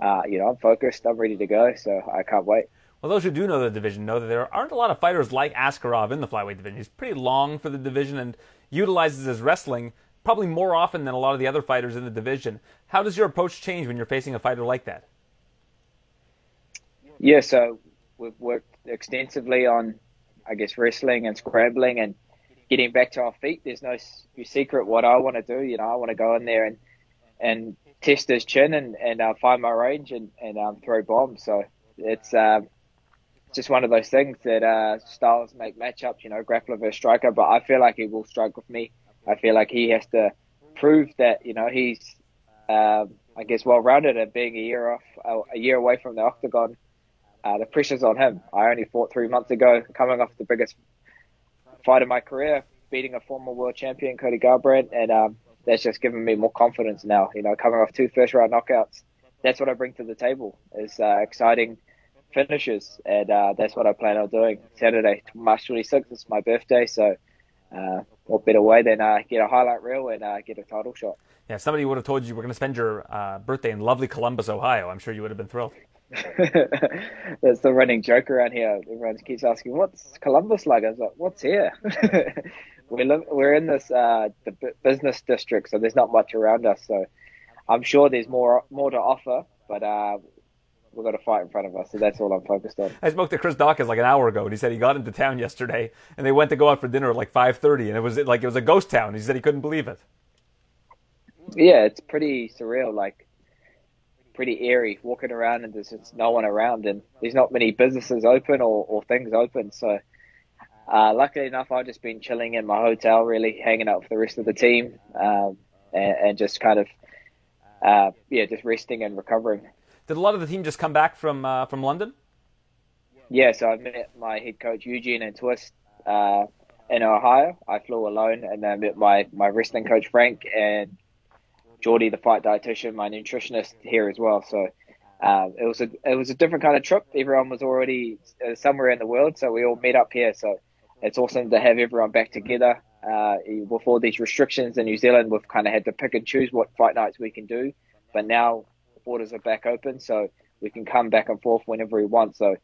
uh, you know I'm focused, I'm ready to go, so I can't wait.
Well, those who do know the division know that there aren't a lot of fighters like Askarov in the flyweight division. He's pretty long for the division and utilizes his wrestling probably more often than a lot of the other fighters in the division. How does your approach change when you're facing a fighter like that?
Yeah, so we've worked extensively on, I guess, wrestling and scrambling and getting back to our feet. There's no secret what I want to do. You know, I want to go in there and and test his chin and and uh, find my range and and um, throw bombs. So it's um, just one of those things that uh, styles make matchups. You know, grappler versus striker. But I feel like he will strike with me. I feel like he has to prove that you know he's, um, I guess, well rounded and being a year off, uh, a year away from the octagon uh, the pressure's on him. I only fought three months ago, coming off the biggest fight of my career, beating a former world champion, Cody Garbrandt, and um, that's just given me more confidence now. You know, coming off two first round knockouts, that's what I bring to the table is uh, exciting finishes, and uh, that's what I plan on doing Saturday, March 26th. It's my birthday, so uh, what better way than uh, get a highlight reel and uh, get a title shot.
Yeah, somebody would have told you you were going to spend your uh, birthday in lovely Columbus, Ohio. I'm sure you would have been thrilled.
That's the running joke around here. Everyone keeps asking, "What's Columbus like?" I was like, "What's here?" we live, we're in this uh, the business district, so there's not much around us. So I'm sure there's more more to offer, but uh, we've got a fight in front of us, so that's all I'm focused on.
I spoke to Chris Daukaus like an hour ago, and he said he got into town yesterday, and they went to go out for dinner at like 5:30, and it was like it was a ghost town. He said he couldn't believe it.
Yeah, it's pretty surreal. Like pretty airy walking around and there's just no one around and there's not many businesses open or, or things open. So uh, luckily enough, I've just been chilling in my hotel, really hanging out with the rest of the team um, and, and, just kind of, uh, yeah, just resting and recovering.
Did a lot of the team just come back from uh, from London?
Yeah, so I met my head coach Eugene and Twist uh, in Ohio. I flew alone, and then I met my my wrestling coach Frank and Geordie, the fight dietitian, my nutritionist here as well. So um, it was a it was a different kind of trip. Everyone was already uh, somewhere in the world, so we all met up here. So it's awesome to have everyone back together. Uh, with all these restrictions in New Zealand, we've kind of had to pick and choose what fight nights we can do. But now borders are back open, so we can come back and forth whenever we want. So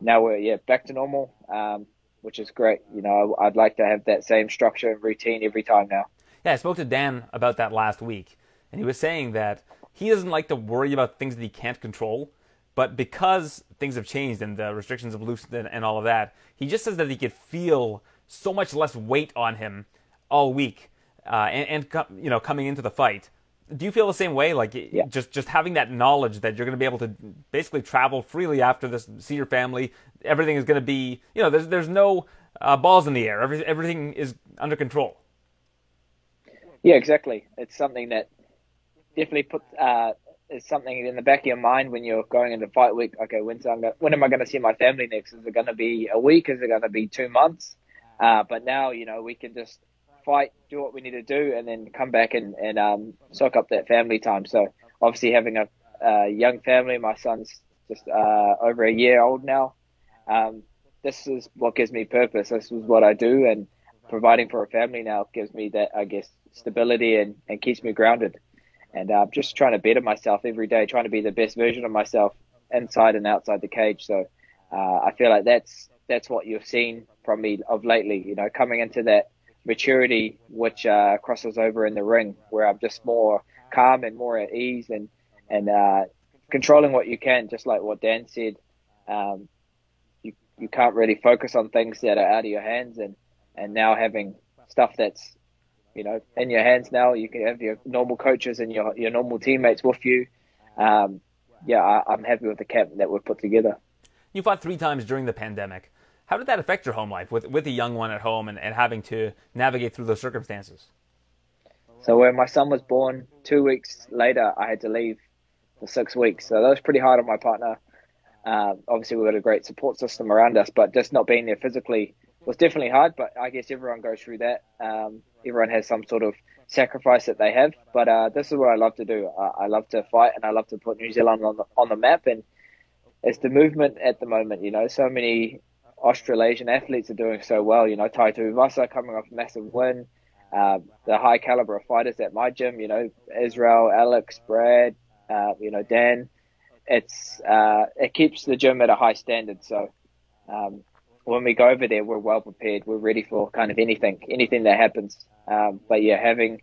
now we're yeah back to normal, um, which is great. You know, I'd like to have that same structure and routine every time now.
Yeah, I spoke to Dan about that last week, and he was saying that he doesn't like to worry about things that he can't control. But because things have changed and the restrictions have loosened and, and all of that, he just says that he could feel so much less weight on him all week, uh, and, and you know coming into the fight. Do you feel the same way? Like
yeah.
just just having that knowledge that you're going to be able to basically travel freely after this, see your family. Everything is going to be you know there's there's no uh, balls in the air. Every, everything is under control.
Yeah, exactly. It's something that definitely put uh, is something in the back of your mind when you're going into fight week. Okay, when's I'm gonna, when am I going to see my family next? Is it going to be a week? Is it going to be two months? Uh, but now, you know, we can just fight, do what we need to do, and then come back and, and um, soak up that family time. So obviously having a, a young family, my son's just uh, over a year old now. Um, this is what gives me purpose. This is what I do, and providing for a family now gives me that, I guess, stability and, and keeps me grounded and uh, just trying to better myself every day, trying to be the best version of myself inside and outside the cage. So uh, I feel like that's that's what you've seen from me of lately. You know, coming into that maturity which uh, crosses over in the ring, where I'm just more calm and more at ease and and uh, controlling what you can, just like what Dan said. Um, you you can't really focus on things that are out of your hands, and and now having stuff that's you know, in your hands now. You can have your normal coaches and your your normal teammates with you. Um, yeah, I, am happy with the camp that we've put together.
You fought three times during the pandemic. How did that affect your home life with with a young one at home and, and having to navigate through those circumstances?
So when my son was born, two weeks later, I had to leave for six weeks. So that was pretty hard on my partner. Uh, obviously, we've got a great support system around us, but just not being there physically was definitely hard. But I guess everyone goes through that. Um, everyone has some sort of sacrifice that they have. But uh, this is what I love to do. I, I love to fight and I love to put New Zealand on the, on the map. And it's the movement at the moment. You know, so many Australasian athletes are doing so well. You know, Tai Tuivasa coming off a massive win. Uh, the high caliber of fighters at my gym. You know, Israel, Alex, Brad. Uh, you know, Dan. It's uh, it keeps the gym at a high standard. So um, when we go over there, we're well prepared. We're ready for kind of anything, anything that happens. Um, but yeah, having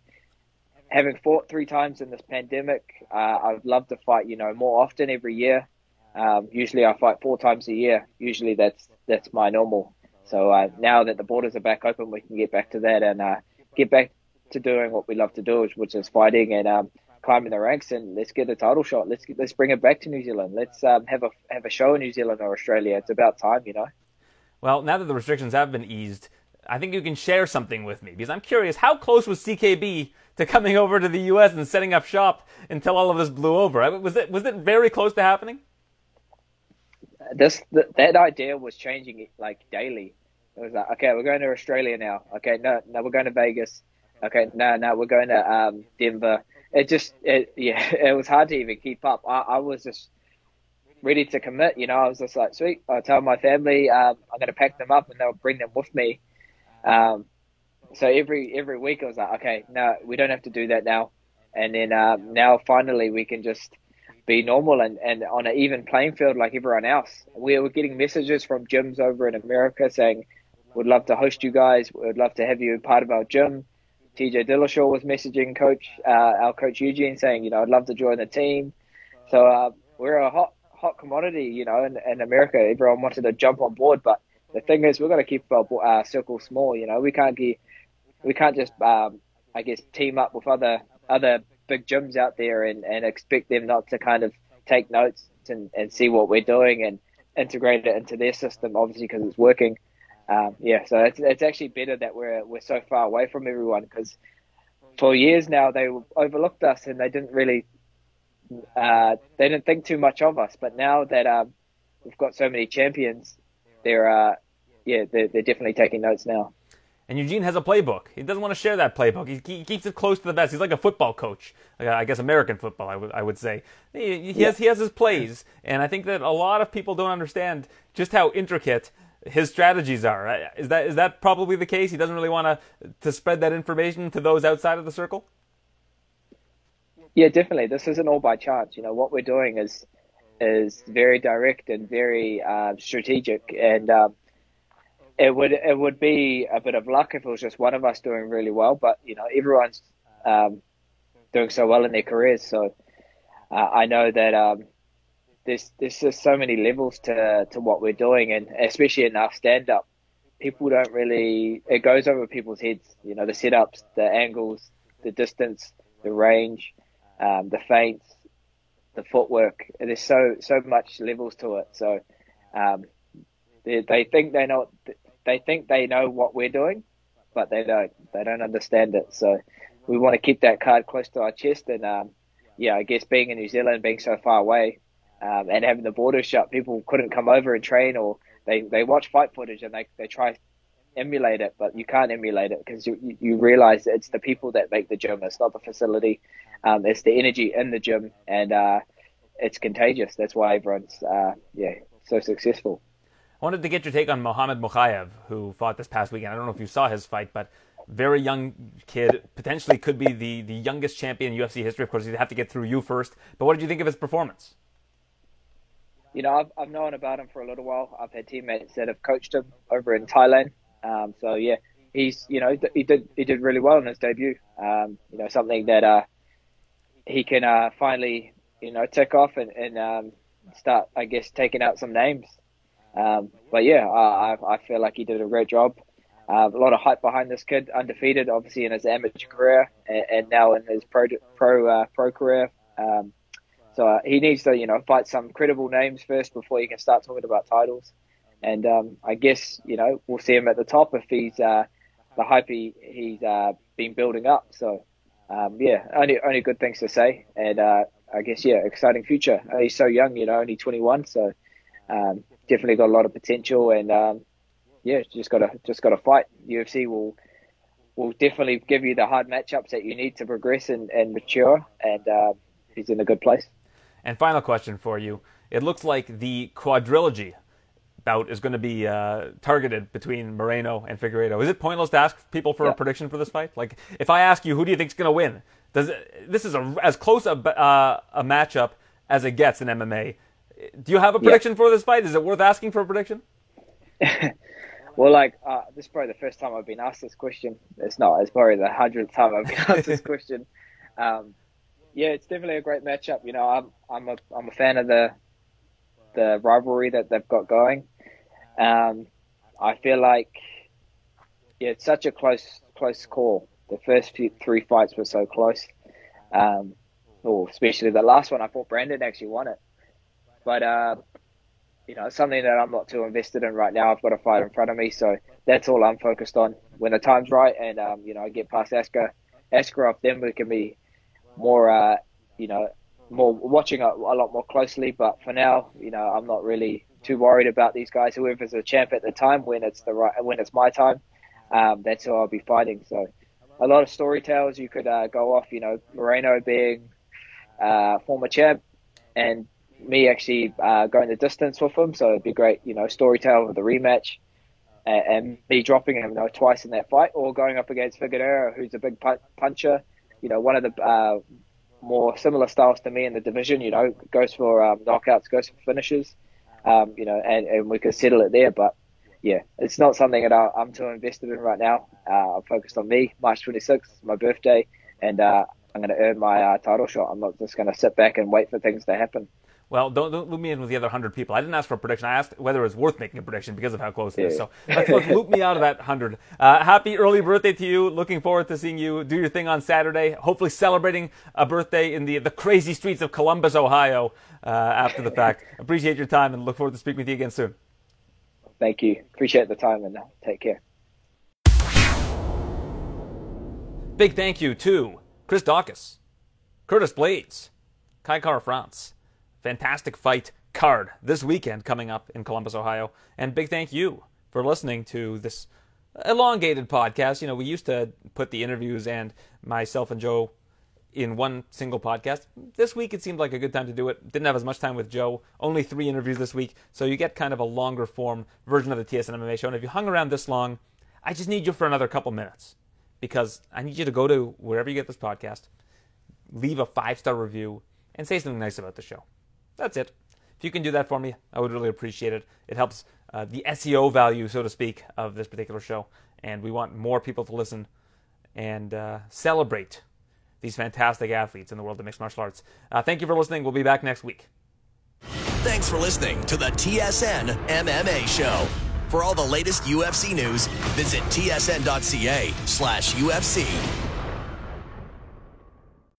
having fought three times in this pandemic, uh, I'd love to fight. You know, more often every year. Um, usually, I fight four times a year. Usually, that's that's my normal. So uh, now that the borders are back open, we can get back to that and uh, get back to doing what we love to do, which is fighting and um, climbing the ranks. And let's get a title shot. Let's get, let's bring it back to New Zealand. Let's um, have a have a show in New Zealand or Australia. It's about time, you know.
Well, now that the restrictions have been eased, I think you can share something with me because I'm curious how close was CKB to coming over to the U.S. and setting up shop until all of this blew over? Was it was it very close to happening?
This that idea was changing like daily. It was like, okay, we're going to Australia now. Okay, no, no, we're going to Vegas. Okay, no, no, we're going to um, Denver. It just, it, yeah, it was hard to even keep up. I, I was just ready to commit. You know, I was just like, sweet. I told my family um, I'm going to pack them up and they'll bring them with me. Um, so every every week I was like, okay, no, we don't have to do that now. And then um, now finally we can just be normal and, and on an even playing field like everyone else. We were getting messages from gyms over in America saying, we'd love to host you guys. We'd love to have you part of our gym. TJ Dillashaw was messaging coach, uh, our coach Eugene saying, you know, I'd love to join the team. So uh, we're a hot hot commodity, you know, in, in America. Everyone wanted to jump on board, but the thing is, we've got to keep our uh, circle small. You know, we can't get, we can't just, um, I guess, team up with other other big gyms out there and, and expect them not to kind of take notes and, and see what we're doing and integrate it into their system, obviously because it's working. Um, yeah, so it's, it's actually better that we're we're so far away from everyone because for years now they overlooked us and they didn't really uh, they didn't think too much of us. But now that um, we've got so many champions, they're uh, yeah, they're, they're definitely taking notes now.
And Eugene has a playbook. He doesn't want to share that playbook. He, he keeps it close to the best. He's like a football coach, like, I guess American football. I would I would say he, he has he has his plays, and I think that a lot of people don't understand just how intricate his strategies are. Is that is that probably the case? He doesn't really want to to spread that information to those outside of the circle.
Yeah, definitely. This isn't all by chance. You know what we're doing is is very direct and very uh, strategic, and um, it would it would be a bit of luck if it was just one of us doing really well. But you know, everyone's um, doing so well in their careers. So uh, I know that um, there's there's just so many levels to to what we're doing, and especially in our stand up, people don't really it goes over people's heads. You know, the setups, the angles, the distance, the range, um, the feints, the footwork. There's so so much levels to it. So. Um, they, they think they know they think they know what we're doing, but they don't. They don't understand it. So we want to keep that card close to our chest. And um, yeah, I guess being in New Zealand, being so far away, um, and having the borders shut, people couldn't come over and train, or they they watch fight footage and they they try emulate it, but you can't emulate it because you, you realize it's the people that make the gym. It's not the facility. Um, it's the energy in the gym, and uh, it's contagious. That's why everyone's uh, yeah so successful.
I wanted to get your take on Mohamed Mokaev, who fought this past weekend. I don't know if you saw his fight, but very young kid, potentially could be the, the youngest champion in UFC history. Of course, he'd have to get through you first. But what did you think of his performance?
You know, I've, I've known about him for a little while. I've had teammates that have coached him over in Thailand. Um, so yeah, he's you know he did he did really well in his debut. Um, you know, something that uh, he can uh, finally you know tick off and, and um, start, I guess, taking out some names. Um, but yeah, I, I feel like he did a great job. Uh, a lot of hype behind this kid, undefeated, obviously in his amateur career and, and now in his pro pro uh, pro career. Um, so uh, he needs to, you know, fight some credible names first before he can start talking about titles. And um, I guess, you know, we'll see him at the top if he's uh, the hype he, he's uh, been building up. So um, yeah, only only good things to say. And uh, I guess yeah, exciting future. he's so young, you know, only 21. So um, definitely got a lot of potential, and um, yeah, just gotta just gotta fight. UFC will will definitely give you the hard matchups that you need to progress and, and mature, and uh, he's in a good place.
And final question for you: It looks like the quadrilogy bout is going to be uh, targeted between Moreno and Figueiredo. Is it pointless to ask people for yeah. a prediction for this fight? Like, if I ask you, who do you think is going to win? Does it, this is a, as close a, uh, a matchup as it gets in MMA? do you have a prediction yeah. for this fight? Is it worth asking for a prediction?
well, like uh, this is probably the first time I've been asked this question. It's not. It's probably the hundredth time I've been asked this question. Um, yeah, it's definitely a great matchup. You know, I'm I'm a I'm a fan of the the rivalry that they've got going. Um, I feel like yeah, it's such a close close call. The first few, three fights were so close. Um, or especially the last one, I thought Brandon actually won it. But uh, you know, something that I'm not too invested in right now. I've got a fight in front of me, so that's all I'm focused on. When the time's right, and um, you know, I get past Askar, Askarov, then we can be more, uh, you know, more watching a, a, lot more closely. But for now, you know, I'm not really too worried about these guys. Whoever's a champ at the time, when it's the right, when it's my time, um, that's who I'll be fighting. So, a lot of story tales you could uh, go off. You know, Moreno being uh, former champ, and me actually uh, going the distance with him. So it'd be great, you know, storytelling of the rematch and, and, me dropping him you know, twice in that fight or going up against Figueroa, who's a big puncher, you know, one of the uh, more similar styles to me in the division, you know, goes for um, knockouts, goes for finishes, um, you know, and, and we could settle it there. But yeah, it's not something that I, am too invested in right now. Uh, I'm focused on me. March 26th, my birthday, and uh, I'm going to earn my uh, title shot. I'm not just going to sit back and wait for things to happen.
Well, don't, don't loop me in with the other 100 people. I didn't ask for a prediction. I asked whether it was worth making a prediction because of how close it is. So let's loop me out of that 100. Uh, happy early birthday to you. Looking forward to seeing you do your thing on Saturday. Hopefully celebrating a birthday in the, the crazy streets of Columbus, Ohio uh, after the fact. Appreciate your time and look forward to speaking with you again soon.
Thank you. Appreciate the time and uh, take care.
Big thank you to Chris Daukaus, Curtis Blaydes, Kai Kara-France. Fantastic fight card this weekend coming up in Columbus, Ohio. And big thank you for listening to this elongated podcast. You know, we used to put the interviews and myself and Joe in one single podcast. This week it seemed like a good time to do it. Didn't have as much time with Joe. Only three interviews this week, so you get kind of a longer form version of the TSN MMA show. And if you hung around this long, I just need you for another couple minutes because I need you to go to wherever you get this podcast, leave a five star review, and say something nice about the show. That's it. If you can do that for me, I would really appreciate it. It helps uh, the SEO value, so to speak, of this particular show. And we want more people to listen and uh, celebrate these fantastic athletes in the world of mixed martial arts. Uh, thank you for listening. We'll be back next week.
Thanks for listening to the TSN MMA Show. For all the latest UFC news, visit tsn.ca slash UFC.